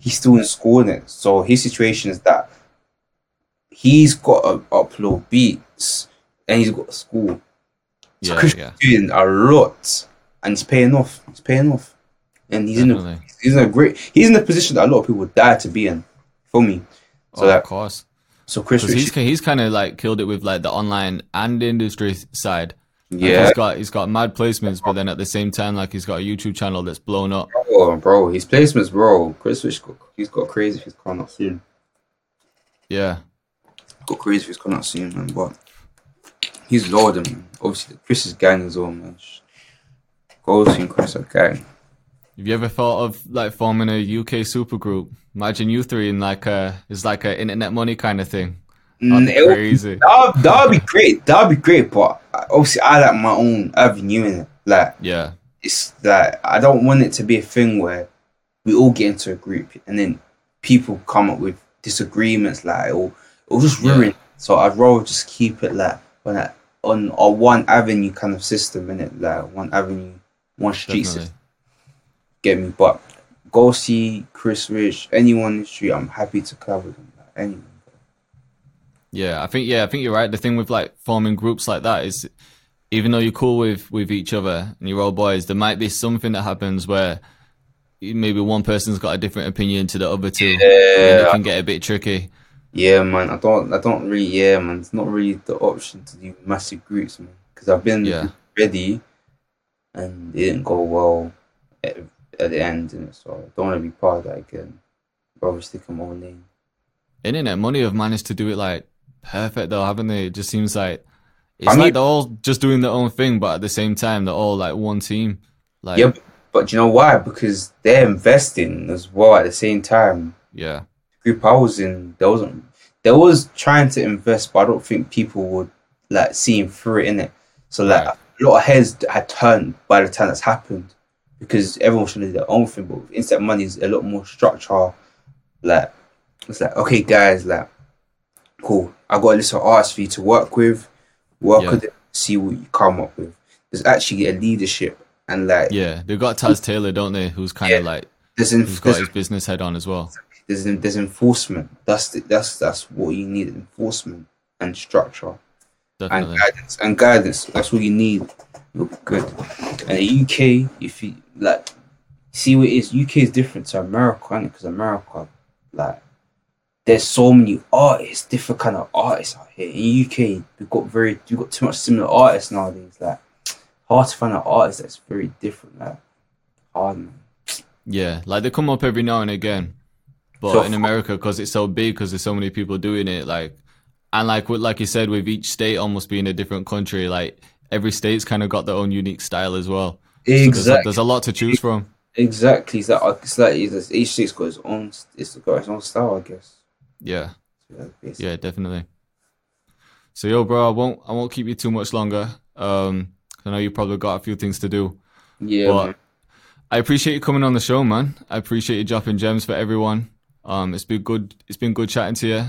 he's still in school, innit? So his situation is that he's got to upload beats and he's got school. So Yeah, yeah, doing a lot and he's paying off. He's paying off. And he's in a he's in a great he's in a position that a lot of people die to be in. For me. So oh, that of course. so Chris he's he's kind of like killed it with like the online and industry side. Like, yeah, he's got he's got mad placements, but then at the same time, like he's got a YouTube channel that's blown up. bro, bro, his placements, bro. Chris got he's got crazy if he's coming out soon. Yeah, Got crazy if he's coming out soon, man. But he's loaded, man. Obviously, Chris is gang as well, man. Goals and Chris are gang. Have you ever thought of like forming a UK supergroup? Imagine you three in like a it's like a internet money kind of thing. That'd be Mm, it would- crazy. That that would be great. That would be great. But obviously, I like my own avenue in it. Like Yeah, it's like I don't want it to be a thing where we all get into a group and then people come up with disagreements. Like it'll, it'll just Yeah. ruin. So I'd rather just keep it like on a, on a one avenue kind of system in it. Like one avenue, one street definitely. system. Get me? But go see Chris Rich, anyone in the street. I'm happy to cover them. Like, anyone. Yeah, I think yeah, I think you're right. The thing with like forming groups like that is, even though you're cool with with each other and you're all boys, there might be something that happens where maybe one person's got a different opinion to the other two, and it can get a bit tricky. Yeah, man. I don't. I don't really. Yeah, man. It's not really the option to do massive groups, man. Because I've been Yeah. ready, and it didn't go well at, at the end, and so I don't want to be part of that again. Rather stick in my own lane. Internet money have managed to do it like perfect though, haven't they? It just seems like it's I mean- like they're all just doing their own thing, but at the same time they're all like one team. Like yeah, but, you know why? Because they're investing as well at the same time. yeah, Group I was in, there wasn't. There was trying to invest, but I don't think people would like seeing through it in it. So like Right. a lot of heads had turned by the time that's happened because everyone should do their own thing. But with instant money is a lot more structure. Like it's like okay, guys, like cool. I got a list of artists for you to work with. Work Yeah. with it, see what you come up with. There's actually a leadership and like yeah. They've got Taz Taylor, don't they? Who's kind of Yeah. like there's, en- who's got his business head on as well. there's, there's enforcement. That's the, that's that's what you need: enforcement and structure. Definitely. and guidance and guidance. That's what you need. You'll good. And the UK, if you like, see what it is. UK is different to America, Because America, like, there's so many artists, different kind of artists out here. In UK, we've got very, we've got too much similar artists nowadays. Like, hard to find an artist that's very different. Like, hard man. Yeah, like they come up every now and again, but So- in America, because it's so big, because there's so many people doing it, like, and like with like you said, with each state almost being a different country, like every state's kind of got their own unique style as well. So there's, a, Exactly. there's a lot to choose from. Exactly. It's like, it's like it's, each state's got its own. It's got its own style, I guess. Yeah, So, yeah, definitely. So yo, bro, I won't I won't keep you too much longer. Um, I know you probably got a few things to do. Yeah. But man. I appreciate you coming on the show, man. I appreciate you dropping gems for everyone. Um, it's been good. It's been good chatting to you.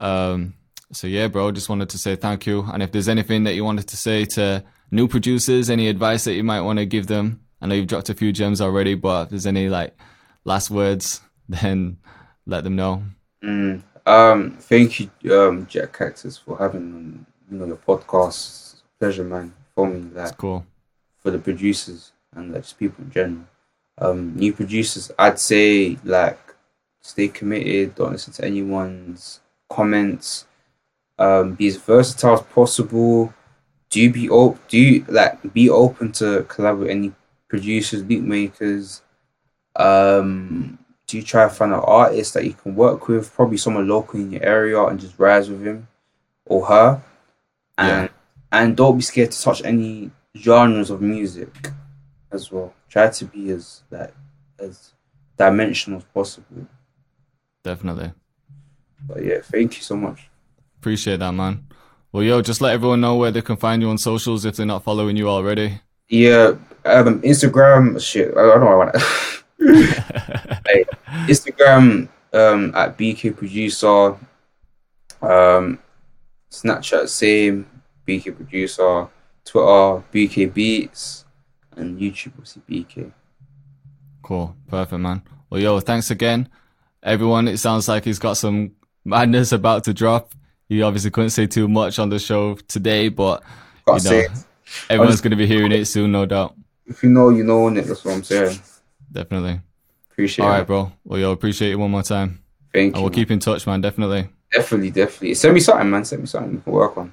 Um, so yeah, bro. Just wanted to say thank you. And if there's anything that you wanted to say to new producers, any advice that you might want to give them, I know you've dropped a few gems already, but if there's any like last words, <laughs> then let them know. Mm. Um, thank you, um, Jack Cactus, for having you know your podcast. Pleasure, man. For me, that cool. for the producers and like, just people in general. Um, new producers, I'd say like stay committed. Don't listen to anyone's comments. Um, be as versatile as possible. Do be op- Do you, like be open to collaborate with any producers, beat makers. Um, do you try to find an artist that you can work with, probably someone local in your area, and just rise with him or her, and and don't be scared to touch any genres of music. as well. Try to be as like as dimensional as possible. Definitely. But yeah, thank you so much. Appreciate that, man. Well, yo, just let everyone know where they can find you on socials if they're not following you already. Yeah, um, Instagram. Shit, I don't know. I want <laughs> <laughs> hey, Instagram um, at BK Producer. Um, Snapchat same BK Producer. Twitter BK Beats, and YouTube obviously BK. Cool, perfect, man. Well, yo, thanks again, everyone. It sounds like he's got some madness about to drop. He obviously couldn't say too much on the show today, but you know, everyone's going to be hearing it soon, no doubt. If you know, you know, Nick. That's what I'm saying. Definitely. Appreciate All it. right, bro. Well, yo, appreciate it one more time. Thank And you. we'll keep in touch, man. Definitely. Definitely, definitely. Send me something, man. Send me something we can work on.